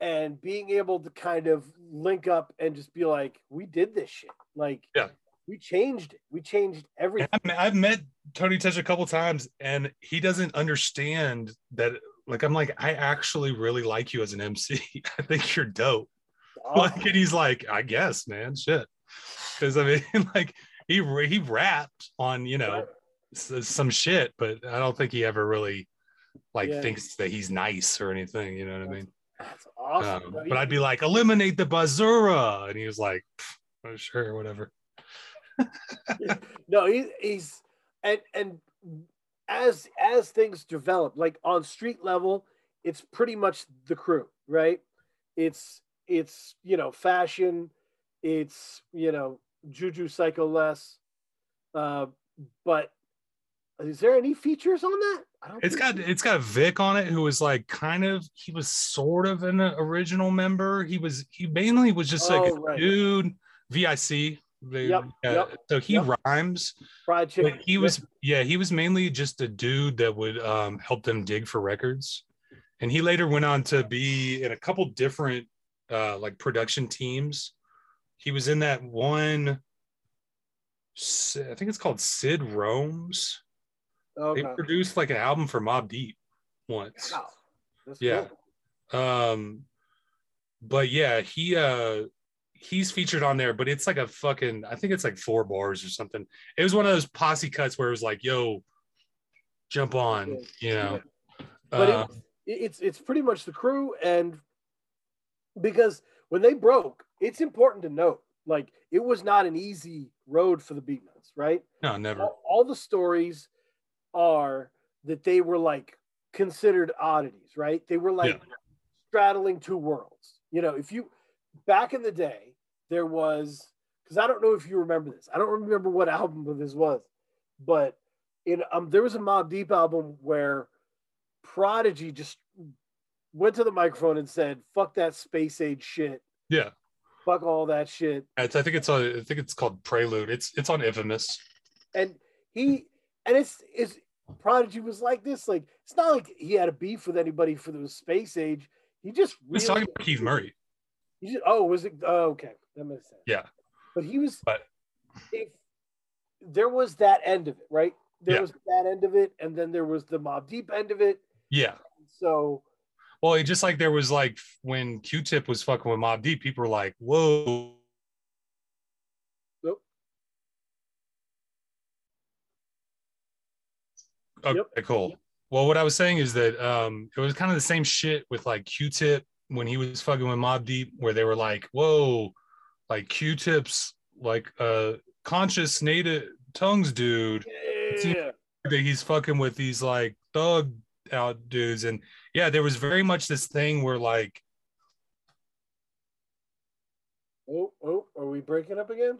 and being able to kind of link up and just be like, we did this shit. Like, Yeah. We changed it. We changed everything. I've, met Tony Touch a couple times, and he doesn't understand that. Like, I'm like, I actually really like you as an MC. I think you're dope. Like, and he's like, I guess, man, shit. Because I mean, like, he he rapped on you know some shit, but I don't think he ever really like Yeah. thinks that he's nice or anything. You know what I mean? That's awesome. Um, but I'd be like, eliminate the Bazura, and he was like, oh, sure, whatever. no, he, he's and and as as things develop, like on street level, it's pretty much the crew, right? It's it's you know fashion, it's you know Juju Psycho Les, uh, but is there any features on that? I don't. It's got so. it's got Vic on it, who was like kind of he was sort of an original member. He was he mainly was just like Oh, a right. dude. Vic. They, Yep, uh, yep, So he yep. rhymes, fried chicken. he was yeah he was mainly just a dude that would um, help them dig for records, and he later went on to be in a couple different uh, like production teams. He was in that one. I think it's called Sid Rome's. okay. They produced like an album for Mobb Deep once. Wow. Yeah. cool. Um, but yeah, he uh he's featured on there, but it's like a fucking I think it's like four bars or something. It was one of those posse cuts where it was like, yo, jump on, you know. but Uh, it, it's it's pretty much the crew and because when they broke it's important to note like it was not an easy road for the beatnuts right no, never. all, all the stories are that they were like considered oddities right they were like straddling two worlds you know if you back in the day there was because i don't know if you remember this i don't remember what album this was but in um there was a Mobb Deep album where prodigy just went to the microphone and said, "Fuck that space age shit. Yeah. Fuck all that shit." It's, I think it's on. I think it's called Prelude. It's it's on Infamous. And he and it's is Prodigy was like this. Like it's not like he had a beef with anybody for the space age. He just really, talking about Keith Murray. He just, oh, was it? Oh, okay, that makes sense. Yeah. But he was. But- if there was that end of it, right? There Yeah. was that end of it, and then there was the Mobb Deep end of it. Yeah. So Well, it just like there was like when Q-Tip was fucking with Mobb Deep, people were like, "Whoa." Nope. Okay, Yep. cool. Well, what I was saying is that um, it was kind of the same shit with like Q-Tip when he was fucking with Mobb Deep, where they were like, "Whoa, like Q-Tip's like a conscious native tongues dude." yeah, that he's fucking with these like thug out dudes and yeah there was very much this thing where like oh, oh, are we breaking up again?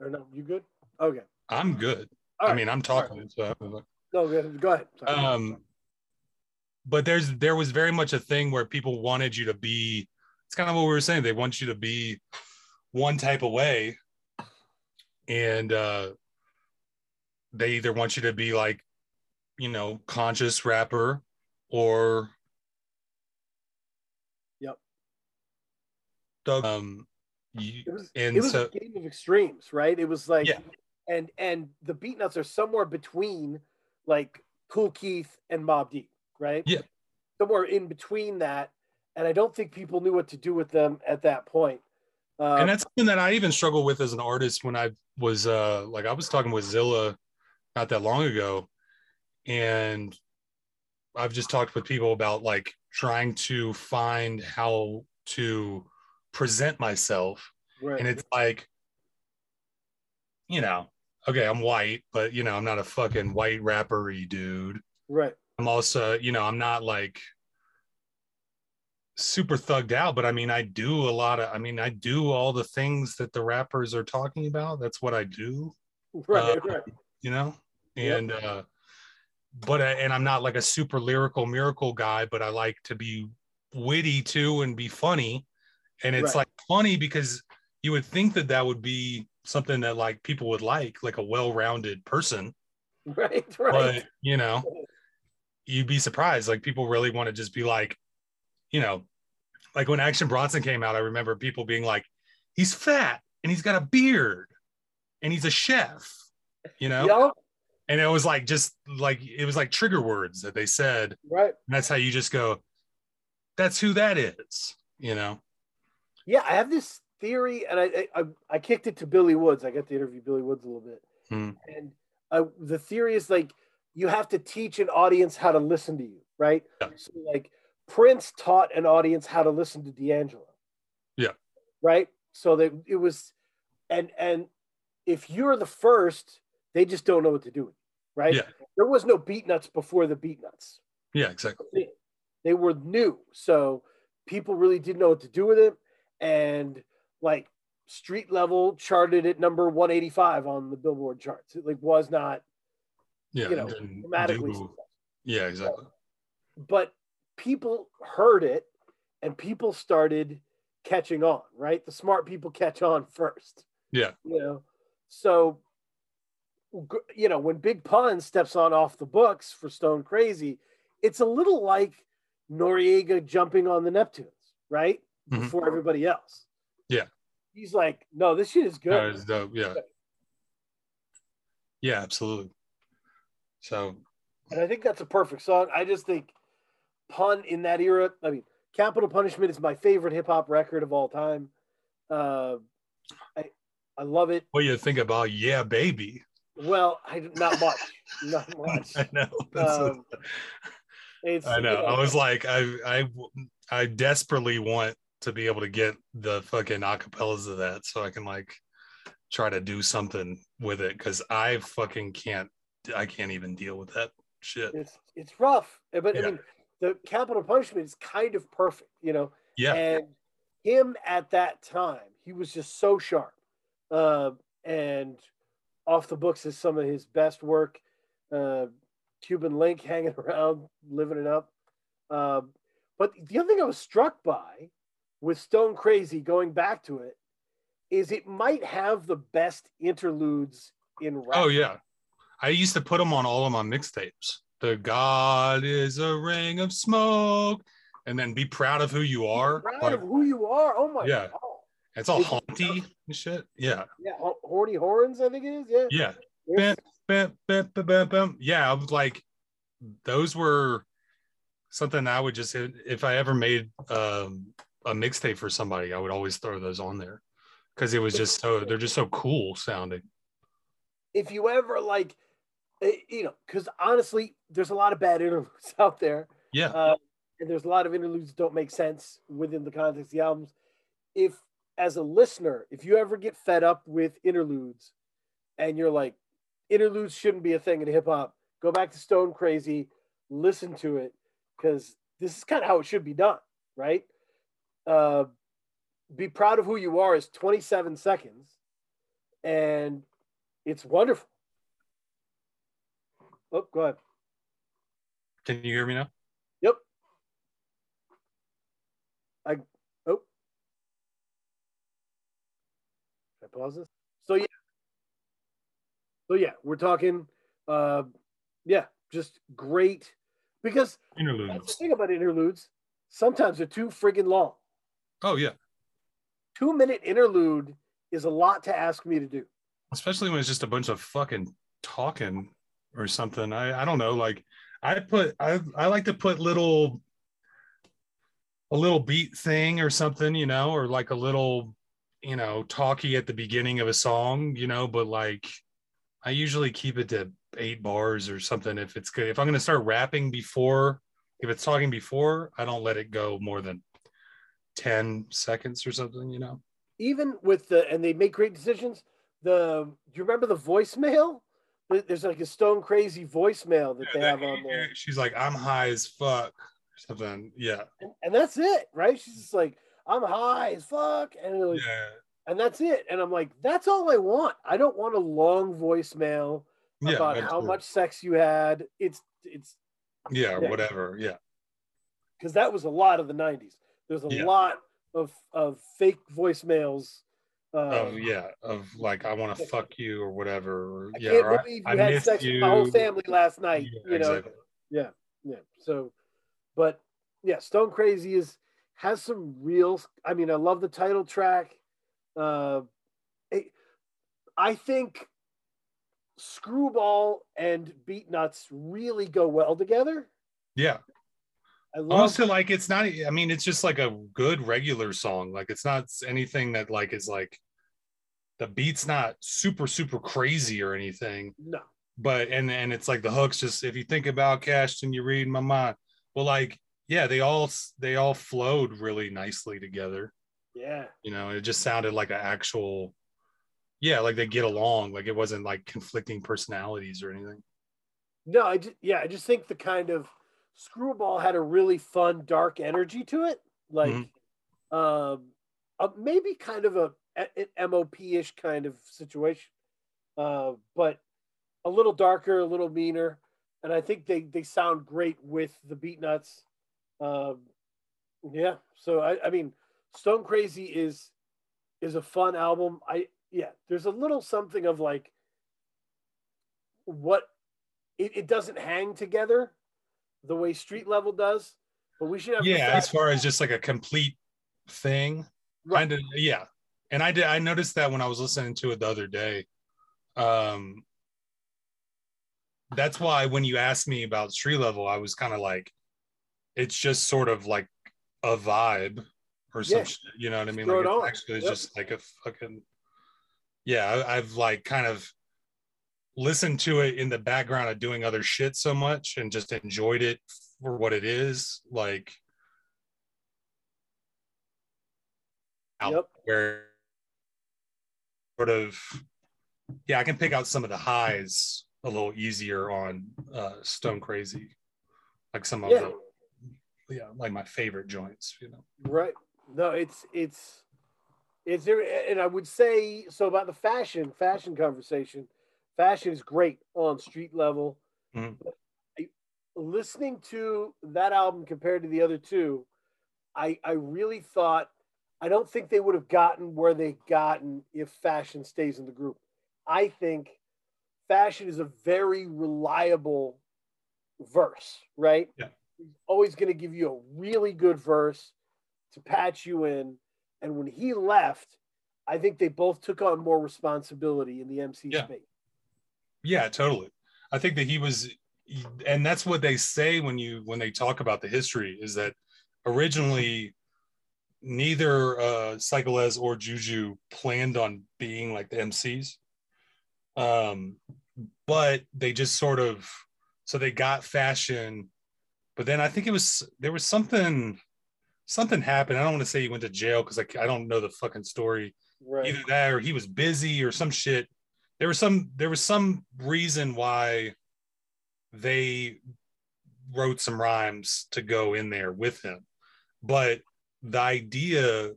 Or no? You good? Okay. i'm good All i right. mean i'm talking so No, go ahead. Go ahead. Sorry. um but there's there was very much a thing where people wanted you to be it's kind of what we were saying they want you to be one type of way and uh they either want you to be like you know conscious rapper or Yep. Doug, um you, it was and it was so a game of extremes, right? It was like, Yeah. and and the Beatnuts are somewhere between like Kool Keith and Mobb Deep, right? Yeah. somewhere in between that, and I don't think people knew what to do with them at that point. Uh, and that's something that I even struggle with as an artist when I was uh like I was talking with Zilla not that long ago and I've just talked with people about like trying to find how to present myself right. and it's like you know okay I'm white but you know I'm not a fucking white rappery dude right. I'm also, you know, I'm not like super thugged out, but I mean, I do a lot of, I mean, I do all the things that the rappers are talking about. That's what I do, Right, Uh, right. you know? Yep. And, uh, but, I, and I'm not like a super lyrical miracle guy, but I like to be witty too and be funny. And it's Right. like funny because you would think that that would be something that like people would like, like a well rounded person Right, right. but you know you'd be surprised like people really want to just be like you know like when action bronson came out i remember people being like he's fat and he's got a beard and he's a chef you know Yup, and it was like just like it was like trigger words that they said right. and that's how you just go that's who that is you know Yeah, I have this theory, and I, I I- I kicked it to Billy Woods. I got to interview Billy Woods a little bit, Hmm. and uh, the theory is like you have to teach an audience how to listen to you, right? Yeah. So like Prince taught an audience how to listen to D'Angelo. Yeah. Right. So that it was, and and if you're the first, they just don't know what to do with you, right? Yeah. There was no Beatnuts before the Beatnuts yeah exactly they were new so people really didn't know what to do with it and like street level charted at number 185 on the billboard charts it like was not yeah you know dramatically yeah exactly. But people heard it and people started catching on right? The smart people catch on first. Yeah. you know? So you know when big pun steps on off the books for stone crazy it's a little like noriega jumping on the neptunes right? Mhm. before everybody else. Yeah. he's like no this shit is good. That was dope. yeah. Yeah absolutely so And I think that's a perfect song. I just think pun in that era. I mean, Capital Punishment is my favorite hip hop record of all time. Uh, I I love it. what you think about yeah baby Well, I not much, not much. I know. Um, It's, I know. you I was like, I, I, I desperately want to be able to get the fucking acapellas of that so I can like try to do something with it because I fucking can't. I can't even deal with that shit. it's it's rough, but I mean, the Capital Punishment is kind of perfect, you know. Yeah. And him at that time, he was just so sharp. Uh, and off the books is some of his best work. Uh, Cuban Link hanging around, living it up. Uh, But the other thing I was struck by with Stone Crazy, going back to it, is it might have the best interludes in rap. Oh yeah, I used to put them on all of my mixtapes. The God is a ring of smoke, and then be proud of who you are. Proud Like, of who you are. Oh my Yeah. god. it's all haunty and shit. Yeah, Yeah, Ho- horny horns, I think it is. Yeah. yeah. Bam, bam, bam, bam, bam. Yeah, I was like, those were something I would just if I ever made um, a mixtape for somebody, I would always throw those on there because it was just so they're just so cool sounding. If you ever like, eh, you know, because honestly, there's a lot of bad interludes out there. Yeah, Uh, and there's a lot of interludes that don't make sense within the context of the albums. If, as a listener, if you ever get fed up with interludes and you're like, interludes shouldn't be a thing in hip hop, go back to Stone Crazy, listen to it, because this is kind of how it should be done, right? Uh, be proud of who you are is 27 seconds, and it's wonderful. Oh, go ahead. can you hear me now? Yep. I oh. Should I pause this? So yeah. So yeah, we're talking uh yeah, just great because that's the Interludes. thing about interludes. Sometimes they're too friggin' long. Oh yeah, Two minute interlude is a lot to ask me to do. especially when it's just a bunch of fucking talking or something. I I don't know. Like I put I I like to put little a little beat thing or something, you know, or like a little you know talkie at the beginning of a song, you know. But like I usually keep it to eight bars or something if it's good. If I'm gonna start rapping before, if it's talking before, I don't let it go more than ten seconds or something, you know. Even with the and they make great decisions. The do you remember the voicemail? There- There's like a stone crazy voicemail that they Yeah, have on there. She's like, I'm high as fuck. Something. Yeah. and, and that's it, right? She's just like, I'm high as fuck, and like, Yeah. and that's it. And I'm like, that's all I want. I don't want a long voicemail Yeah. about how absolutely. much sex you had. It's it's Yeah, Yeah. whatever. Yeah. because that was a lot of the '90s. There's a lot of of fake voicemails. Uh, Of yeah, of like I want to fuck you or whatever. Or, I yeah, can't I- believe I you had sex you. with my whole family last night. Yeah, you know, exactly. yeah. So, but yeah, Stone Crazy is has some real. I mean, I love the title track. Uh, it- I think Screwball and Beatnuts really go well together. Yeah. I love. Almost like it's not I mean, it's just like a good regular song. Like it's not anything that like is like the beat's not super, super crazy or anything. no, but and and it's like the hooks just if you think about cash and you read my mind well like yeah they all they all flowed really nicely together yeah, you know it just sounded like an actual yeah like they get along like it wasn't like conflicting personalities or anything no. I just yeah, I just think the kind of Screwball had a really fun, dark energy to it, like Mhm. um, uh, maybe kind of a, a MOP ish kind of situation, uh, but a little darker, a little meaner, and I think they they sound great with the Beatnuts. Um, yeah, so I, I mean, Stone Crazy is is a fun album. I yeah, there's a little something of like what it, it doesn't hang together the way Street Level does, but we should have yeah as far as just like a complete thing Right. kind of yeah and i did i noticed that when i was listening to it the other day um that's why when you asked me about street level i was kind of like it's just sort of like a vibe or some shit, you know what i mean Throw like it it's on. actually Yep. just like a fucking yeah I, i've like kind of listened to it in the background of doing other shit so much and just enjoyed it for what it is like out Yep. where sort of yeah i can pick out some of the highs a little easier on uh stone crazy like some of Yeah. the yeah like my favorite joints you know Right. No, it's it's it's there, and I would say so about the fashion fashion conversation. Fashion is great on street level. Mhm. I- listening to that album compared to the other two, I I really thought I don't think they would have gotten where they gotten if Fashion stays in the group. I think Fashion is a very reliable verse, right? Yeah. He's always going to give you a really good verse to patch you in. And when he left, I think they both took on more responsibility in the MC Yeah. space. Yeah, totally. I think that he was, and that's what they say when you when they talk about the history is that originally neither uh Psycho Les or Juju planned on being like the MCs. Um, but they just sort of so they got fashion, but then I think it was there was something something happened. I don't want to say he went to jail because like I don't know the fucking story Right. either that or he was busy or some shit there was some there was some reason why they wrote some rhymes to go in there with him. But the idea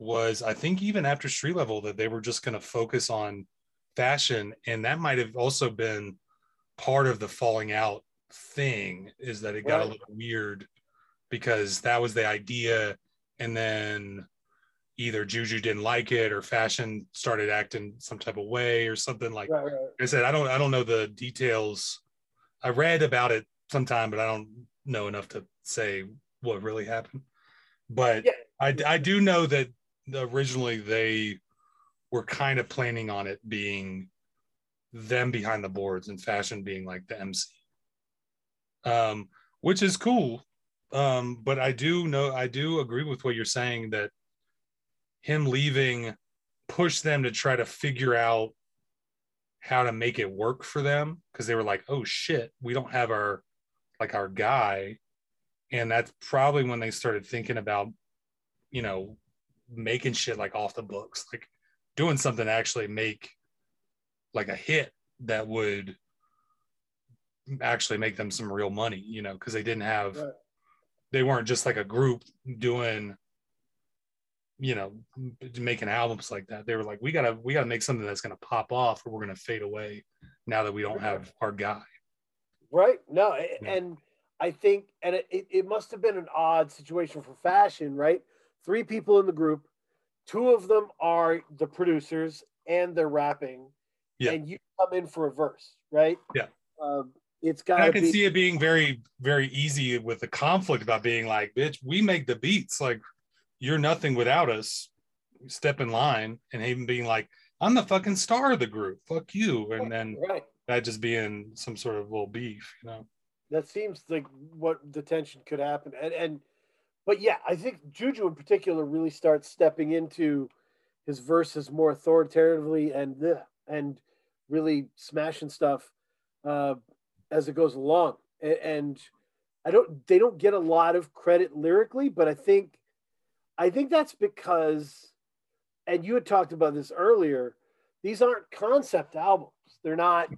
was i think even after street level that they were just going to focus on fashion. And that might have also been part of the falling out thing is that it got a little weird because that was the idea. And then either Juju didn't like it or fashion started acting some type of way or something like Right, right. I said I don't I don't know the details. I read about it sometime, but I don't know enough to say what really happened. But Yeah. I I do know that originally they were kind of planning on it being them behind the boards and fashion being like the MC. Um, which is cool. Um, but I do know I do agree with what you're saying that him leaving pushed them to try to figure out how to make it work for them because they were like, oh shit, we don't have our like our guy. And that's probably when they started thinking about, you know, making shit like off the books, like doing something to actually make like a hit that would actually make them some real money, you know, because they didn't have Right. they weren't just like a group doing you know making albums like that they were like we gotta we gotta make something that's gonna pop off or we're gonna fade away now that we don't have our guy Right. No, Yeah. and I think, and it, it, must have been an odd situation for fashion, right? Three people in the group, two of them are the producers and they're rapping, Yeah. and you come in for a verse, right? Yeah. Um, it's got i can be. see it being very very easy with the conflict about being like bitch we make the beats like you're nothing without us. Step in line and even being like i'm the fucking star of the group. Fuck you. And then right. that just being some sort of little beef you know? That seems like what the tension could happen, and and, but yeah, I think Juju in particular really starts stepping into his verses more authoritatively and and really smashing stuff uh, as it goes along. A- And I don't they don't get a lot of credit lyrically, but I think I think that's because and you had talked about this earlier, these aren't concept albums. They're not,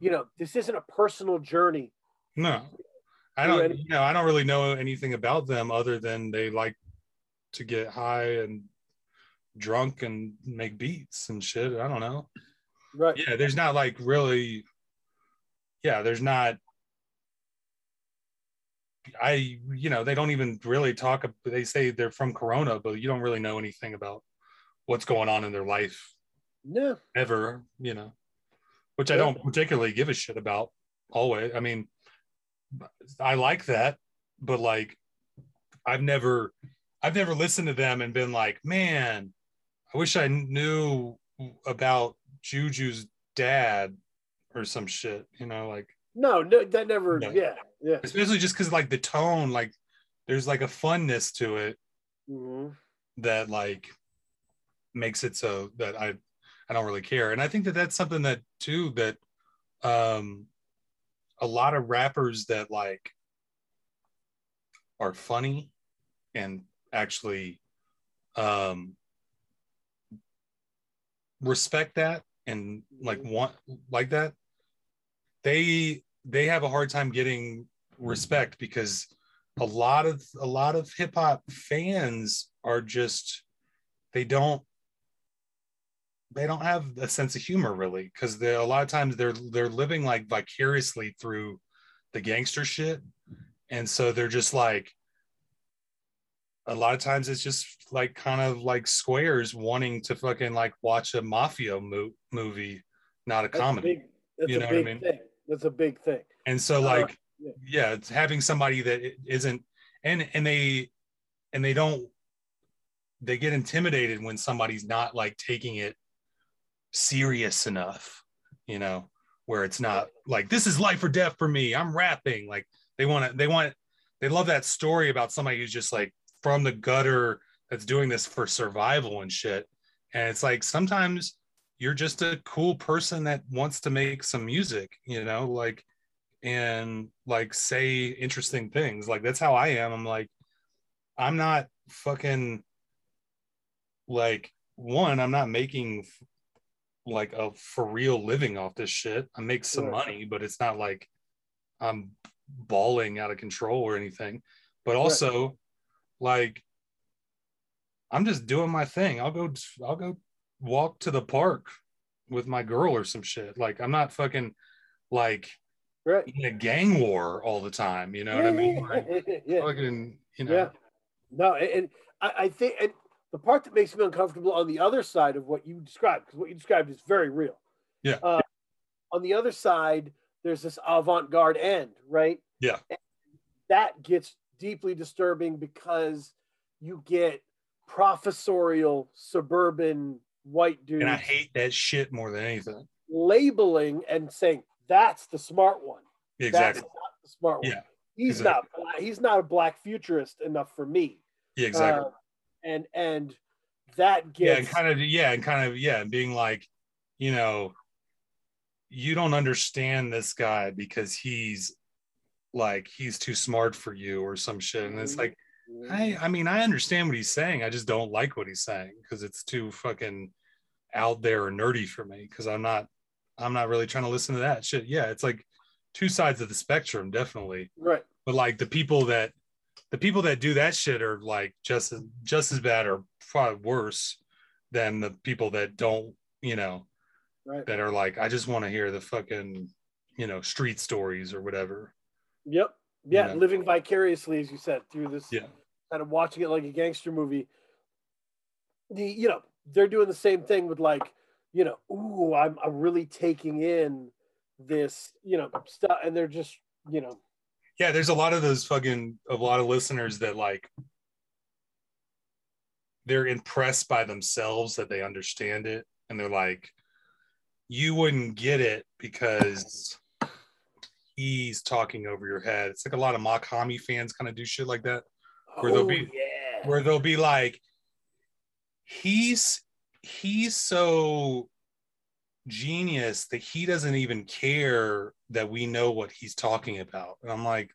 you know, this isn't a personal journey. No, I don't. You know, I don't really know anything about them other than they like to get high and drunk and make beats and shit. I don't know. Right. Yeah, there's not like really. Yeah, there's not. I you know they don't even really talk. They say they're from Corona, but you don't really know anything about what's going on in their life No. ever. You know, which I don't particularly give a shit about. Always, I mean, I like that, but like, I've never, I've never listened to them and been like, man, I wish I knew about Juju's dad or some shit. You know, like No, no, that never. No. Yeah, yeah. especially just because like the tone, like there's like a funness to it Mhm. that like makes it so that I I don't really care. And I think that that's something that too that um a lot of rappers that like are funny and actually um respect that and like want like that they they have a hard time getting respect because a lot of a lot of hip hop fans are just they don't they don't have a sense of humor really because they a lot of times they're they're living like vicariously through the gangster shit. And so they're just like a lot of times it's just like kind of like squares wanting to fucking like watch a mafia mo- movie, not a That's comedy. big, You know what I mean? thing. That's a big thing. and so Uh, like yeah. yeah it's having somebody that isn't and and they and they don't they get intimidated when somebody's not like taking it serious enough you know where it's not like this is life or death for me i'm rapping like they want to they want they love that story about somebody who's just like from the gutter that's doing this for survival and shit and it's like sometimes you're just a cool person that wants to make some music you know like and like say interesting things. Like that's how i am. I'm like i'm not fucking like one i'm not making like a for real living off this shit. I make some Sure. money but it's not like i'm bawling out of control or anything. But also like i'm just doing my thing. I'll go i'll go walk to the park with my girl or some shit like i'm not fucking like Right. in a gang war all the time you know what i mean like yeah. fucking you know Yeah. No, and, and I, I think and the part that makes me uncomfortable on the other side of what you described, because what you described is very real. Yeah. Uh, on the other side, there's this avant-garde end, right? Yeah. And that gets deeply disturbing because you get professorial suburban white dudes and i hate that shit more than anything labeling and saying that's the smart one. exactly That's not the smart one. Yeah, He's exactly. not. He's not a black futurist enough for me. yeah exactly Uh, and and that yeah and gets kind of yeah and kind of yeah and being like you know you don't understand this guy because he's like he's too smart for you or some shit and it's like i i mean i understand what he's saying i just don't like what he's saying because it's too fucking out there or nerdy for me because i'm not i'm not really trying to listen to that shit yeah it's like two sides of the spectrum definitely right. but like the people that the people that do that shit are like just as just as bad or far worse than the people that don't you know Right. that are like i just want to hear the fucking you know street stories or whatever Yep. Yeah. Living vicariously, as you said, through this yeah kind of watching it like a gangster movie. The you know they're doing the same thing with like you know ooh I'm I'm really taking in this you know stuff and they're just you know yeah there's a lot of those fucking a lot of listeners that like they're impressed by themselves that they understand it and they're like you wouldn't get it because he's talking over your head it's like a lot of Mach-Hommy fans kind of do shit like that Where they'll oh, be- yeah where they'll be like he's he's so genius that he doesn't even care that we know what he's talking about and i'm like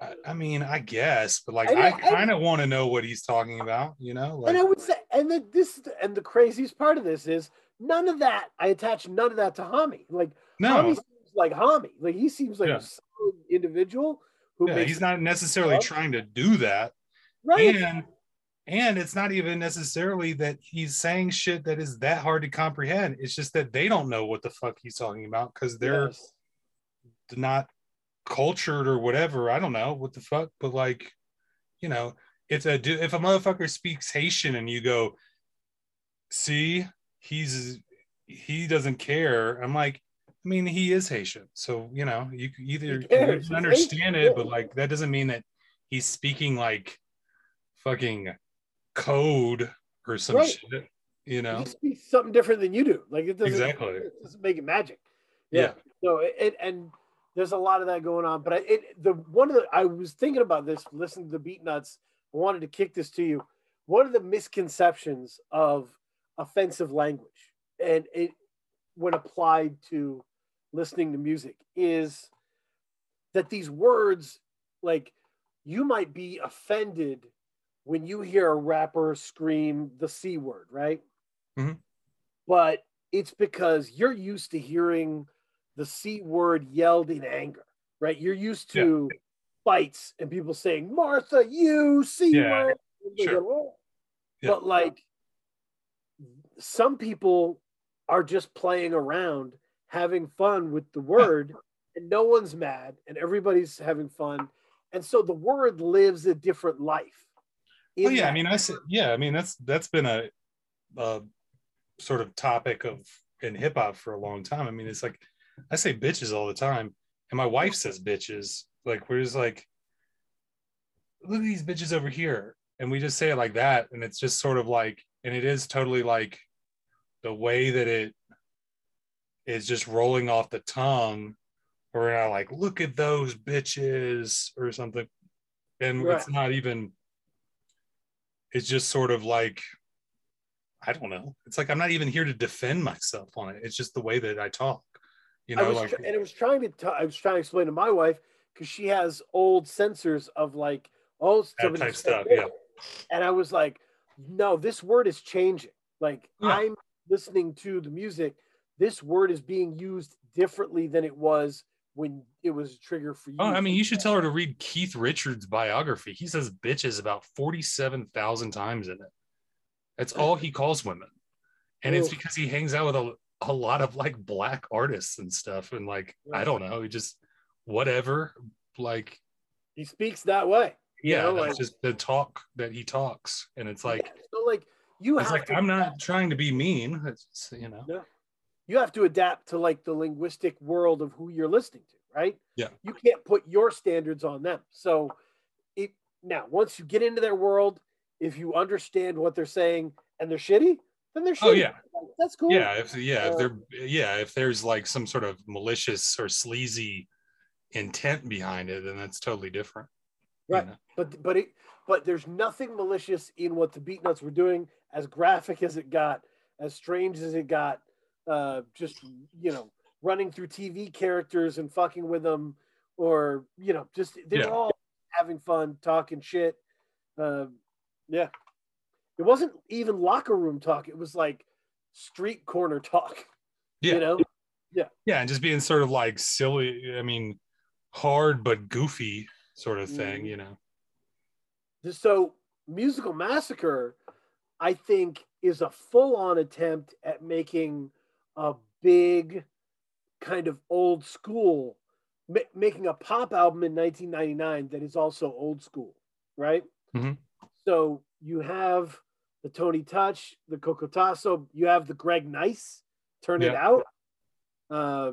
i, I mean i guess but like I i, kind of want to know what he's talking about you know like and I would say, and the, this, and the craziest part of this is none of that. I attach none of that to Hommy. Like no Hami seems like Hommy. Like he seems like Yeah. a solid individual who yeah, he's not necessarily trying to do that right. and and it's not even necessarily that he's saying shit that is that hard to comprehend it's just that they don't know what the fuck he's talking about because they're Yes. not cultured or whatever. I don't know what the fuck, but like, you know, if a if a motherfucker speaks Haitian and you go, see, he's he doesn't care. I'm like, I mean, he is Haitian, so you know, you either you can understand it, but like that doesn't mean that he's speaking like fucking code or some Right. shit. You know, He speaks something different than you do. Like it doesn't Exactly. It doesn't make it magic. Yeah. Yeah. So it, and there's a lot of that going on. But I, it the one of the I was thinking about this listening to the Beatnuts. I wanted to kick this to you. One of the misconceptions of offensive language and it when applied to listening to music is that these words like you might be offended when you hear a rapper scream the c word right Mhm. but it's because you're used to hearing the c word yelled in anger right you're used to fights and people saying martha you c word they sure. Yeah. but like some people are just playing around having fun with the word and no one's mad, and everybody's having fun, and so the word lives a different life. Well, yeah, I mean, I said, yeah, I mean that's that's been a, a sort of topic of in hip hop for a long time. I mean, it's like I say bitches all the time, and my wife says bitches. Like we're just like, look at these bitches over here, and we just say it like that, and it's just sort of like, and it is totally like the way that it is just rolling off the tongue. Or not like, look at those bitches or something, and right. it's not even. It's just sort of like I don't know. It's like I'm not even here to defend myself on it. It's just the way that I talk. You know, like and it was trying to t- I was trying to explain to my wife because she has old censors of like oh that type stuff, yeah. And I was like, no, this word is changing. Like yeah. I'm listening to the music. This word is being used differently than it was when it was a trigger for you. Oh, I mean, you should tell her to read Keith Richards' biography. He says bitches about 47,000 times in it. That's all he calls women. And it's because he hangs out with a, a lot of like black artists and stuff. And like, I don't know, he just whatever. Like he speaks that way. Yeah, know, like, just the talk that he talks. And it's like yeah, so like you it's like, I'm not trying to be mean. It's you know. No. You have to adapt to like the linguistic world of who you're listening to, right? Yeah. You can't put your standards on them. So it now once you get into their world if you understand what they're saying and they're shitty, then they're oh, shitty. Oh yeah, that's cool. Yeah, if yeah, uh, if they're yeah, if there's like some sort of malicious or sleazy intent behind it, then that's totally different. Right, you know? but but it but there's nothing malicious in what the Beatnuts were doing. As graphic as it got, as strange as it got, uh, just you know, running through TV characters and fucking with them, or you know, just they're yeah. all having fun, talking shit. Uh, yeah. It wasn't even locker room talk. It was like street corner talk. Yeah. You know? Yeah. Yeah. And just being sort of like silly. I mean, hard but goofy sort of thing, mm. you know? So, Musical Massacre, I think, is a full on attempt at making a big kind of old school, ma- making a pop album in 1999 that is also old school, right? Mm-hmm. So you have the Tony Touch, the Cocotazo, you have the Greg Nice, turn yeah. it out. Uh,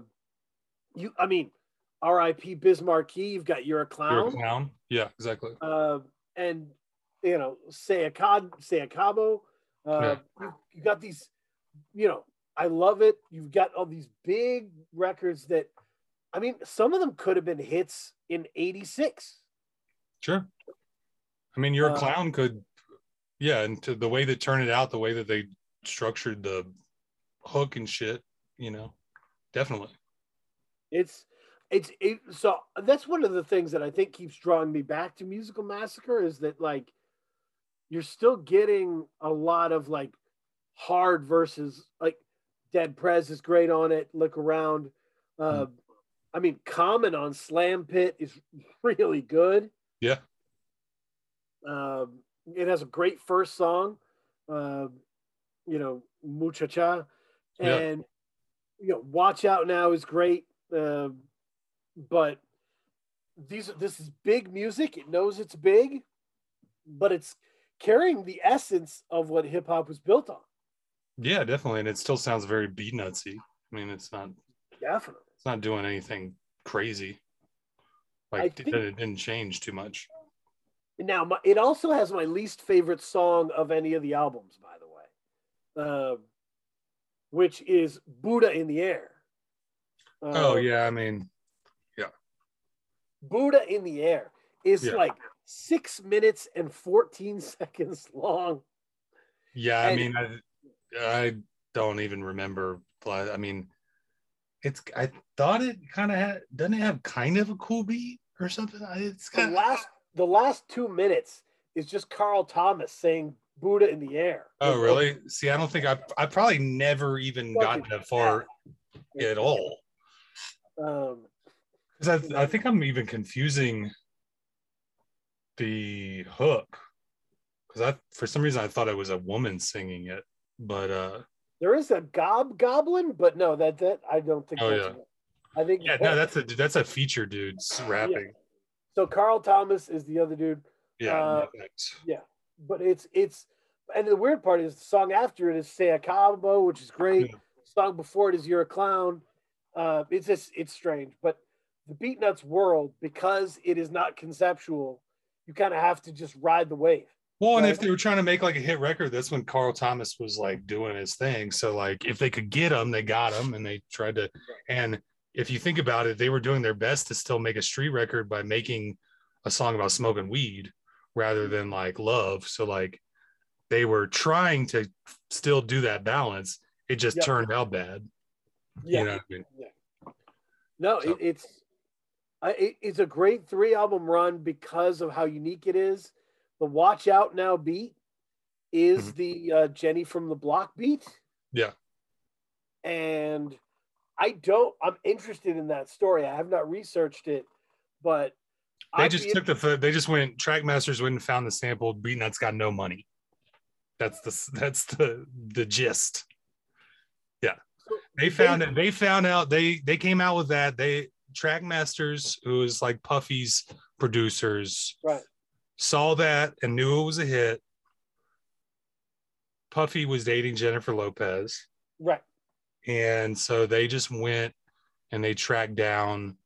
you, I mean, R.I.P. Biz Markie. You've got You're a Clown. You're a Clown. Yeah, exactly. Uh, and you know, say a cod, say a cabo. Uh, yeah. you, you got these, you know, I love it. You've got all these big records that, I mean, some of them could have been hits in '86. Sure. I mean, you're uh, clown could, yeah, and to the way they turn it out, the way that they structured the hook and shit, you know, definitely. It's it's it, so that's one of the things that I think keeps drawing me back to Musical Massacre is that like you're still getting a lot of like hard versus like Dead Prez is great on it. Look around. Uh, mm. I mean, Common on Slam Pit is really good. Yeah. Um, it has a great first song, uh, you know, Muchacha, and yeah. you know, Watch Out Now is great, uh, but these this is big music. It knows it's big, but it's carrying the essence of what hip hop was built on. Yeah, definitely, and it still sounds very Beatnutsy. I mean, it's not definitely it's not doing anything crazy. Like think, it didn't change too much. Now, my, it also has my least favorite song of any of the albums, by the way, uh, which is Buddha in the Air. Uh, oh, yeah. I mean, yeah. Buddha in the Air is yeah. like six minutes and 14 seconds long. Yeah. And, I mean, I, I don't even remember. I mean, it's, I thought it kind of had, doesn't it have kind of a cool beat or something? It's kind of. last the last two minutes is just Carl Thomas saying Buddha in the air. Oh, really? See, I don't think I I probably never even gotten that far at all. Um, because I, I think I'm even confusing the hook because I for some reason I thought it was a woman singing it, but uh there is a gob goblin, but no, that that I don't think. Oh yeah. I think Yeah, no, that's a that's a feature dude's rapping. so. Carl Thomas is the other dude, Yeah, Uh, perfect. but it's it's and the weird part is the song after it is Se Acabó, which is great. Yeah. Song before it is You're a Clown. Uh, it's just it's strange, but the Beatnuts world because it is not conceptual, you kind of have to just ride the wave. Well, and Right. if they were trying to make like a hit record, that's when Carl Thomas was like doing his thing. So like, if they could get him, they got him, and they tried to. And if you think about it, they were doing their best to still make a street record by making a song about smoking weed rather than like love. So like, they were trying to still do that balance. It just turned out bad. You know I mean? No, So- it, it's I, it's a great three album run because of how unique it is. The Watch Out Now beat is Mhm. the uh, Jenny from the Block beat. Yeah. And I don't. I'm interested in that story. I have not researched it, but They I'd just took the. They just went. Trackmasters went and found the sample. Beatnuts got no money. That's the. That's the the gist. Yeah, they found it. They found out. They they came out with that. They Trackmasters, who is like Puffy's producers, right. Saw that and knew it was a hit. Puffy was dating Jennifer Lopez. Right. and so they just went and they tracked down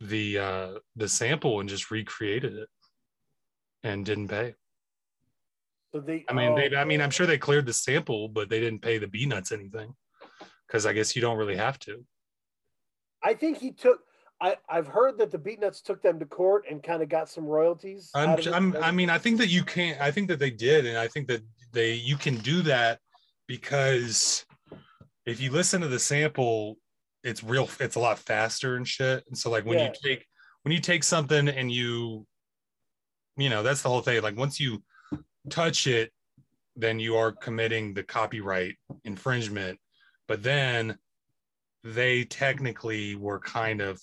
the uh the sample and just recreated it and didn't pay So they. i mean oh, they i mean i'm sure they cleared the sample but they didn't pay the Beatnuts anything because i guess you don't really have to I think he took. I I've heard that the Beatnuts took them to court and kind of got some royalties. I'm, out of it. I'm i mean i think that you can't i think that they did and i think that they you can do that because if you listen to the sample it's real it's a lot faster and shit and so like when Yeah. you take when you take something and you you know that's the whole thing like once you touch it then you are committing the copyright infringement but then they technically were kind of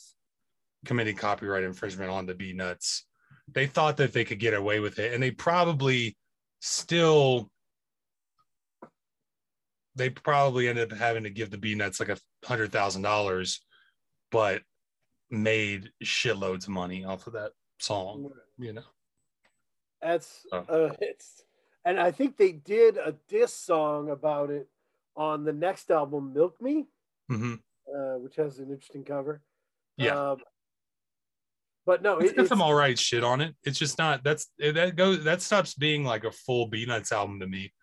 committing copyright infringement on the Beatnuts they thought that they could get away with it and they probably still they probably ended up having to give the Beatnuts like a hundred thousand dollars but made shitloads of money off of that song you know That's Oh. uh, it's, and I think they did a diss song about it on the next album, Milk Me, hmm uh, which has an interesting cover. yeah Um, but no, it's it, got it's, some all right shit on it it's just not that's that goes that stops being like a full Beatnuts album to me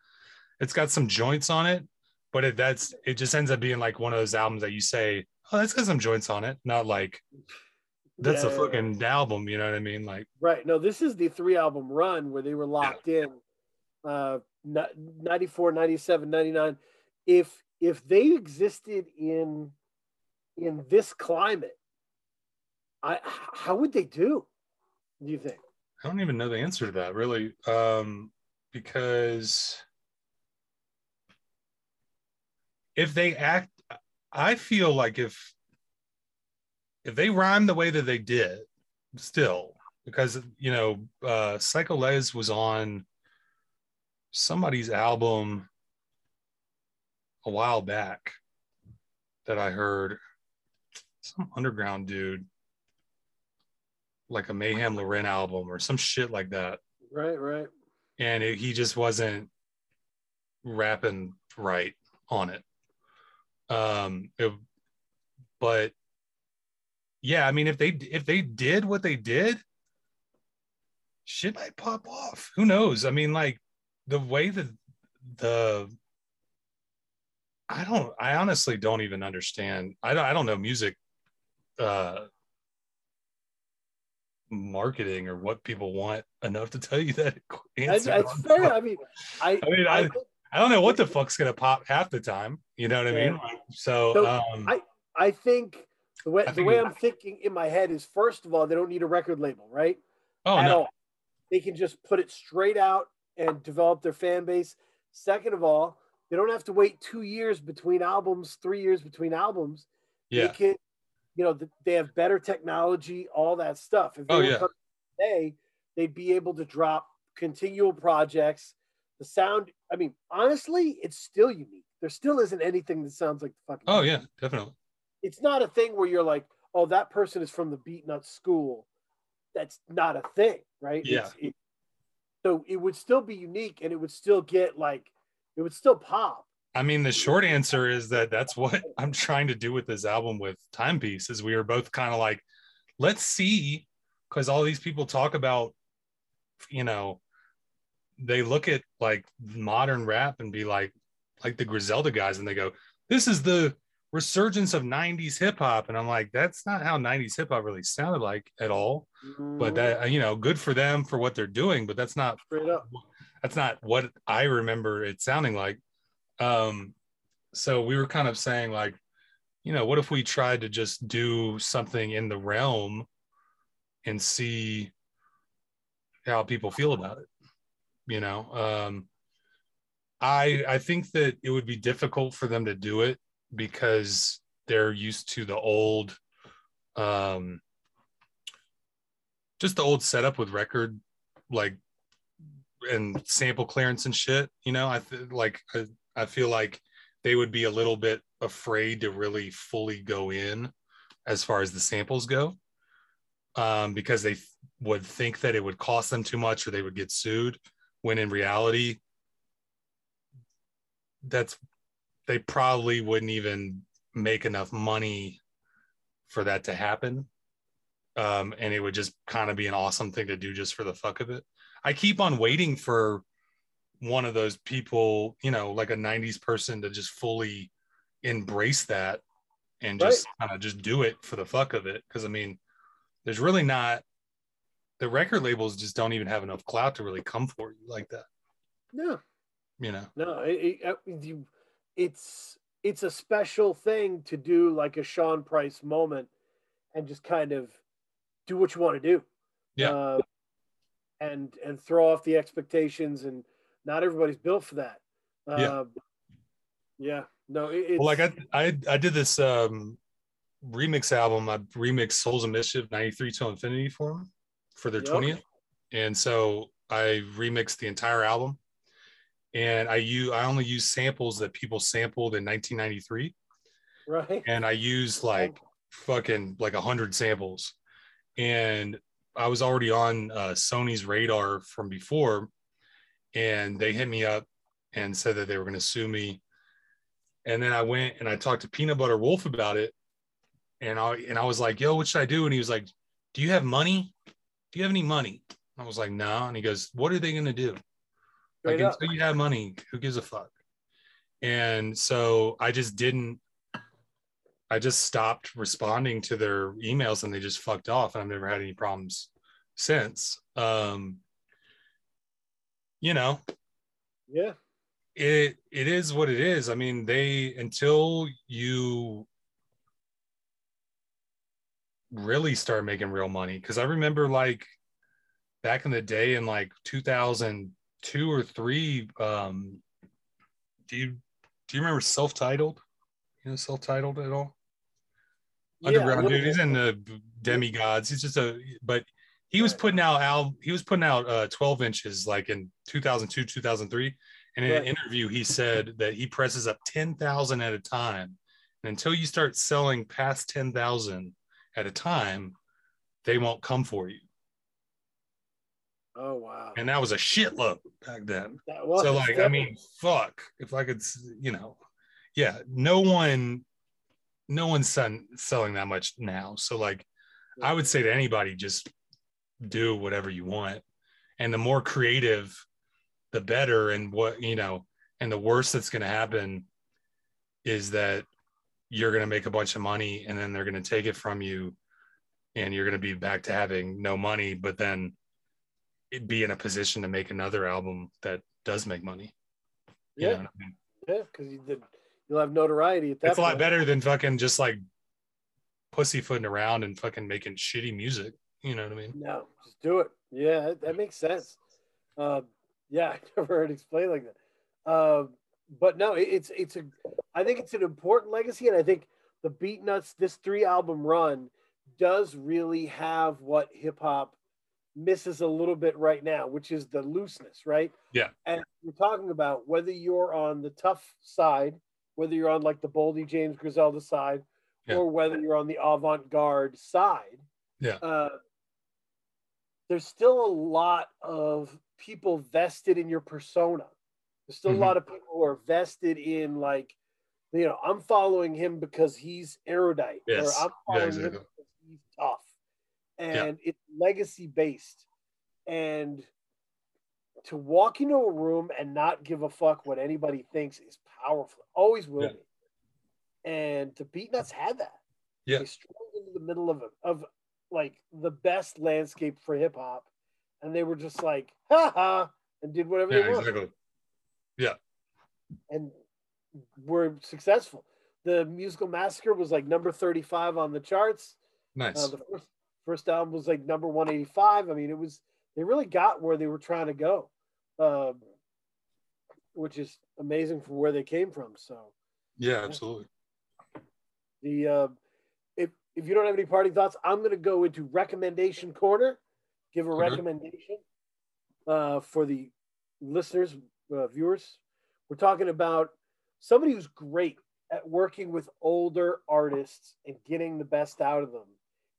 it's got some joints on it but it that's it just ends up being like one of those albums that you say oh that's got some joints on it not like that's yeah, a fucking album you know what i mean like right. No, this is the three album run where they were locked in. Uh, 94, 97, 99. If if they existed in in this climate, I how would they do? Do you think? I don't even know the answer to that really, um, because if they act, I feel like if if they rhyme the way that they did, still because you know, uh, Psycho Les was on somebody's album a while back that I heard some underground dude like a Mayhem Lauren album or some shit like that. Right, right. And it, he just wasn't rapping right on it. Um, it- but yeah, I mean, if they if they did what they did, shit might pop off. Who knows? I mean, like the way that the I don't I honestly don't even understand. I don't I don't know music uh marketing or what people want enough to tell you that answer. that's fair. I mean, I, I mean, I, I- I don't know what the fuck's gonna pop half the time. You know what I mean? So, So, um, I- I think the way think the way I'm thinking in my head is first of all, they don't need a record label, right? oh At no, all. They can just put it straight out and develop their fan base. Second of all, they don't have to wait two years between albums, three years between albums. yeah, They can, you know, they have better technology, all that stuff. If they Oh, yeah. today, they'd be able to drop continual projects. The sound, I mean, honestly, it's still unique. There still isn't anything that sounds like the fucking. oh yeah, definitely. it's not a thing where you're like, oh, that person is from the Beatnut school. That's not a thing, right? Yeah. It- so it would still be unique, and it would still get like, it would still pop. I mean, the short answer is that that's what I'm trying to do with this album with Timepiece. Is we are both kind of like, let's see, because all these people talk about, you know, they look at like modern rap and be like, like the Griselda guys, and they go, this is the resurgence of 90s hip hop. And I'm like, that's not how 90s hip hop really sounded like at all. But that, uh, you know, good for them for what they're doing, but that's not straight up. that's not what I remember it sounding like. Um, so we were kind of saying like, you know, what if we tried to just do something in the realm and see how people feel about it? You know, um, I I think that it would be difficult for them to do it because they're used to the old, um, just the old setup with record like and sample clearance and shit you know i th- like I, I feel like they would be a little bit afraid to really fully go in as far as the samples go um, because they th- would think that it would cost them too much or they would get sued when in reality that's they probably wouldn't even make enough money for that to happen. Um, and it would just kind of be an awesome thing to do just for the fuck of it. I keep on waiting for one of those people, you know, like a 90s person to just fully embrace that and just kind of just do it for the fuck of it. Cause I mean, there's really not the record labels just don't even have enough clout to really come for you like that, No, you know. no, it, it, it's it's a special thing to do like a Sean Price moment and just kind of do what you want to do. Yeah. Uh, and and throw off the expectations and not everybody's built for that. Uh, Yeah. Yeah. No, it, it's Well, like I, I I did this um remix album. I remixed Souls of Mischief 93 to Infinity for them for their Yep. 20th. And so I remixed the entire album. And I use I only use samples that people sampled in 1993. right. And I used like fucking like a hundred samples. And I was already on uh, Sony's radar from before. And they hit me up and said that they were going to sue me and then I went and I talked to Peanut Butter Wolf about it. And I and I was like, yo, what should I do? And he was like, Do you have money? Do you have any money? I was like, no. And he goes, What are they gonna do? Like up. until you have money, who gives a fuck? And so I just didn't I just stopped responding to their emails and they just fucked off. And I've never had any problems since. Um, you know, Yeah. it it is what it is. I mean, they until you really start making real money. Because I remember like back in the day in like 2002 or three. Um, do you do you remember Celph Titled? You know, Celph Titled at all? Yeah, Underground dude. He's in the Demigodz. He's just a but he was putting out al he was putting out uh 12 inches like in 2002 2003 and in Right. an interview he said that he presses up 10,000 at a time. And until you start selling past 10,000 at a time they won't come for you. Oh wow. and that was a shitload back then. Was so like i mean fuck. If i could you know yeah no one no one's selling that much now. So like i would say to anybody just do whatever you want. And the more creative the better. And what you know and the worst that's going to happen is that you're going to make a bunch of money and then they're going to take it from you and you're going to be back to having no money but then it be in a position to make another album that does make money. You yeah, know I mean? yeah, because you did, you'll have notoriety at that. it's a lot better than fucking just like pussyfooting around and fucking making shitty music you know what i mean No, just do it. Yeah, that, that makes sense. Um, yeah, I never heard it explained like that. Um, but no, it, it's it's a. I think it's an important legacy, and I think the Beatnuts this three album run does really have what hip hop misses a little bit right now, which is the looseness, right? Yeah. And we're talking about whether you're on the tough side, whether you're on like the Boldy James Griselda side, Yeah. or whether you're on the avant-garde side, Yeah. uh, there's still a lot of people vested in your persona. There's still Mhm. a lot of people who are vested in like, you know, I'm following him because he's erudite, Yes. or I'm Yeah, following him because he's tough, Yeah. and it's legacy based. And to walk into a room and not give a fuck what anybody thinks is powerful. Always will Yeah. be. And the Beatnuts had that. Yeah. They strolled into the middle of of like the best landscape for hip hop, and they were just like, ha ha, and did whatever Yeah, they wanted exactly. and were successful. The musical massacre was like number 35 on the charts. Nice. Uh, the first first album was like number 185. I mean, it was they really got where they were trying to go, um, which is amazing for where they came from. So yeah, absolutely. the uh, if you don't have any party thoughts, I'm going to go into recommendation corner. Give a Okay. recommendation uh, for the listeners, uh, viewers. We're talking about somebody who's great at working with older artists and getting the best out of them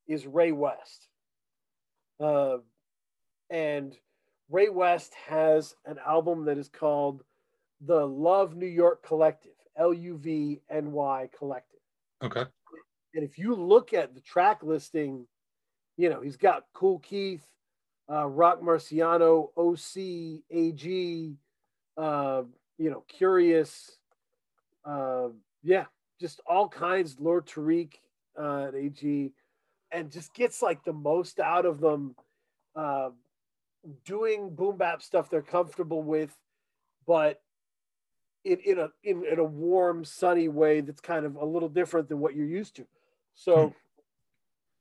is Ray West. Uh, and Ray West has an album that is called the Love New York Collective, L U V N Y Collective. Okay. And if you look at the track listing, you know, he's got Kool Keith, uh, Roc Marciano, OC, AG, uh, you know, Kurious, uh, yeah, just all kinds, Lord Tariq uh, at AG, and just gets like the most out of them, uh, doing boom bap stuff they're comfortable with, but in, in a in, in a warm, sunny way that's kind of a little different than what you're used to. So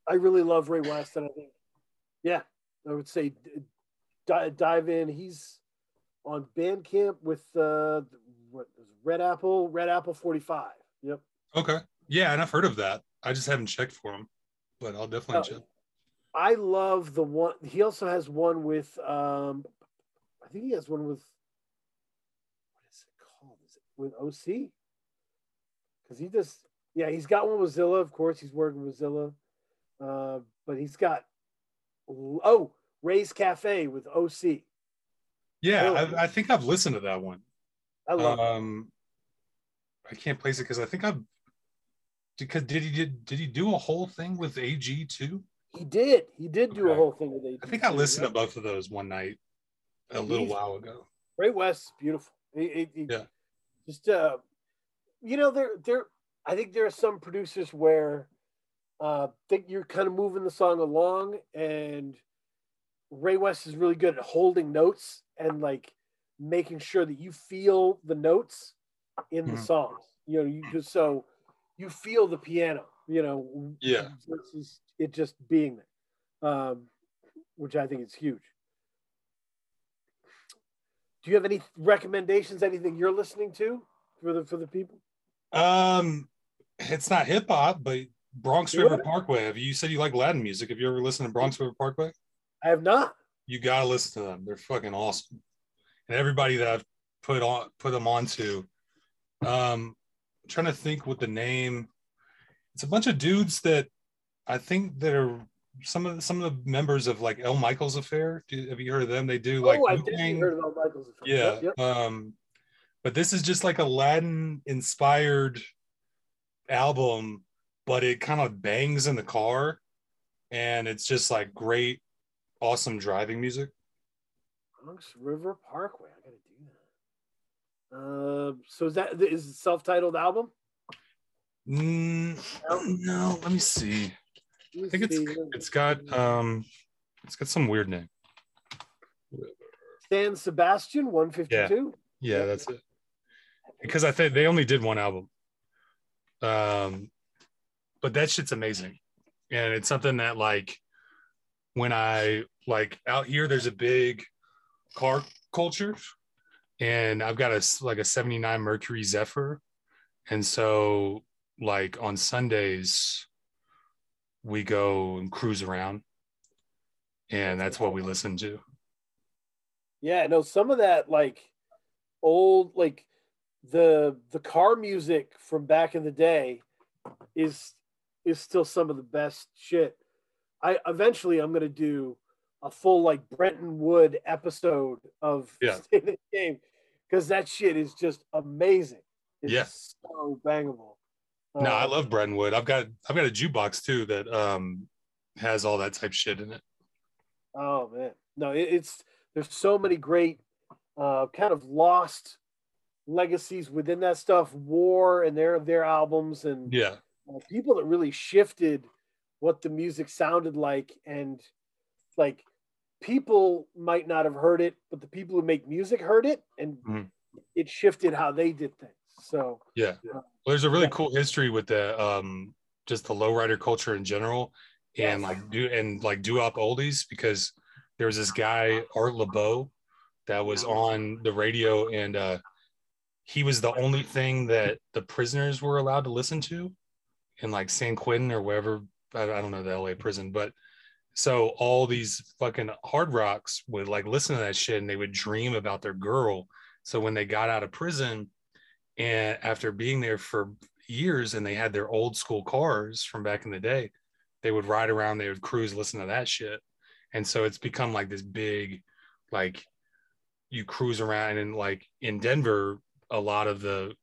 I really love Ray West, and I think, yeah, I would say d- di- dive in. He's on Bandcamp with uh, what Red Apple, Red Apple 45. Yep. Okay. Yeah, and I've heard of that. I just haven't checked for him, but I'll definitely Oh, check. I love the one. He also has one with. um I think he has one with. What is it called? Is it with OC? Because he just, yeah, he's got one with Zilla. Of course, he's working with Zilla, uh, but he's got. Oh, Ray's Cafe with OC. Yeah, I, I think I've listened to that one. I love. it. Um, I can't place it because I think I've because did he did did he do a whole thing with AG too? He did. He did do a whole thing with AG. I think I listened to both of those one night a little He's- while ago. Ray West, beautiful. He, he- he- Yeah. Just uh, you know, there there. I think there are some producers where uh think you're kind of moving the song along, and Ray West is really good at holding notes and like making sure that you feel the notes in the Mhm. songs. You know, you just so you feel the piano. You know, Yeah. versus it just being there, um, which I think is huge. Do you have any recommendations? Anything you're listening to for the for the people? Um, it's not hip hop, but Bronx Yeah. River Parkway. Have you, you said you like Latin music? Have you ever listened to Bronx River Parkway? I have not. You gotta listen to them. They're fucking awesome. And everybody that I've put on put them onto, um, I'm trying to think what the name. It's a bunch of dudes that I think that are some of the, some of the members of like El Michels Affair. Do, have you heard of them? They do like oh, I've Wu-Tang. definitely heard about Michael's. Effect. Yeah. Yep, yep. Um, but this is just like a Latin inspired album, but it kind of bangs in the car and it's just like great, awesome driving music. Bronx River Parkway. I gotta do that. Uh, so is that is it self-titled album? Mm, no, let me see. Let me I think it's see. it's got um it's got some weird name. San Sebastian 152. Yeah, that's it. Because I think they only did one album. Um but that shit's amazing. And it's something that like when I like out here there's a big car culture and I've got a like a 79 Mercury Zephyr and so like on Sundays we go and cruise around and that's what we listen to. Yeah, no, some of that like old like the the car music from back in the day is is still some of the best shit. I eventually I'm gonna do a full like Brenton Wood episode of Yeah. The Game because that shit is just amazing. It's Yeah. so bangable. No, I love Brenton Wood. I've got I've got a jukebox too that um has all that type shit in it. Oh man, no, it, it's there's so many great uh, kind of lost legacies within that stuff. War and their their albums and Yeah. uh, people that really shifted what the music sounded like and like people might not have heard it, but the people who make music heard it and Mhm. it shifted how they did things. So Yeah. Yeah. Well, there's a really Yeah. cool history with the um just the lowrider culture in general and Yes. like do and like doo-wop oldies because there was this guy Art Laboe that was on the radio and uh he was the only thing that the prisoners were allowed to listen to in like San Quentin or wherever I, I don't know the LA prison but so all these fucking hard rocks would like listen to that shit and they would dream about their girl. So when they got out of prison and after being there for years and they had their old school cars from back in the day they would ride around they would cruise listen to that shit. And so it's become like this big like you cruise around and like in denver a lot of the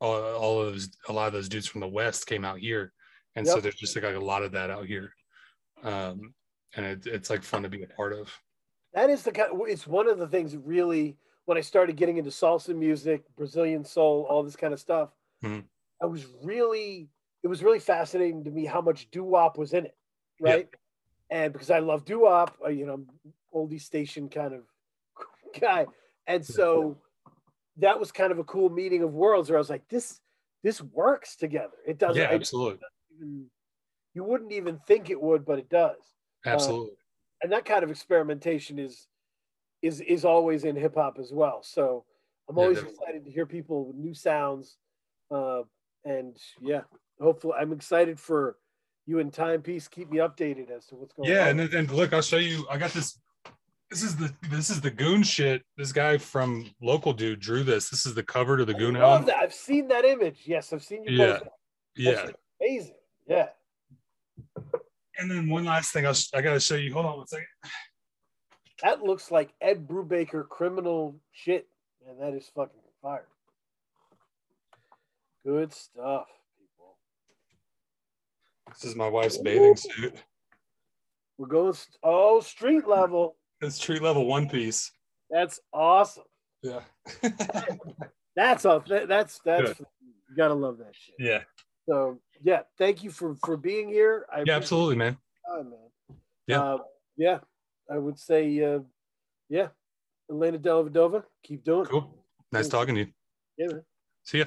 all, all of those a lot of those dudes from the west came out here and so there's just like a lot of that out here um and it, it's like fun to be a part of that is the kind. It's one of the things that really when I started getting into salsa music, Brazilian soul, all this kind of stuff. Mhm. I was really it was really fascinating to me how much doo wop was in it, Yeah. right? And because I love doo wop, uh, you know, oldie station kind of guy, and so that was kind of a cool meeting of worlds where I was like, this this works together. It doesn't. yeah absolutely even, you wouldn't even think it would, but it does absolutely and that kind of experimentation is is is always in hip hop as well. So I'm always definitely. excited to hear people with new sounds, uh, and yeah, hopefully I'm excited for you and Timepiece. Keep me updated as to what's going yeah on. and, then- and look i'll show you i got this this is the this is the goon shit this guy from local dude drew this this is the cover to the I goon album that. I've seen that image. Yes, I've seen you. Yeah, yeah amazing. Yeah, and then one last thing I'll, sh- i gotta show you hold on one second that looks like Ed Brubaker criminal shit, and that is fucking fire. Good stuff, people. this is my wife's bathing suit We're going. St- oh, street level. It's tree level one piece That's awesome. yeah That's a that's that's Good. you gotta love that shit. yeah So yeah, thank you for for being here. I yeah absolutely man time, man. Yeah. uh, yeah. I would say, uh, yeah, Elena Delavadova, keep doing cool nice talking to you Yeah, man. see ya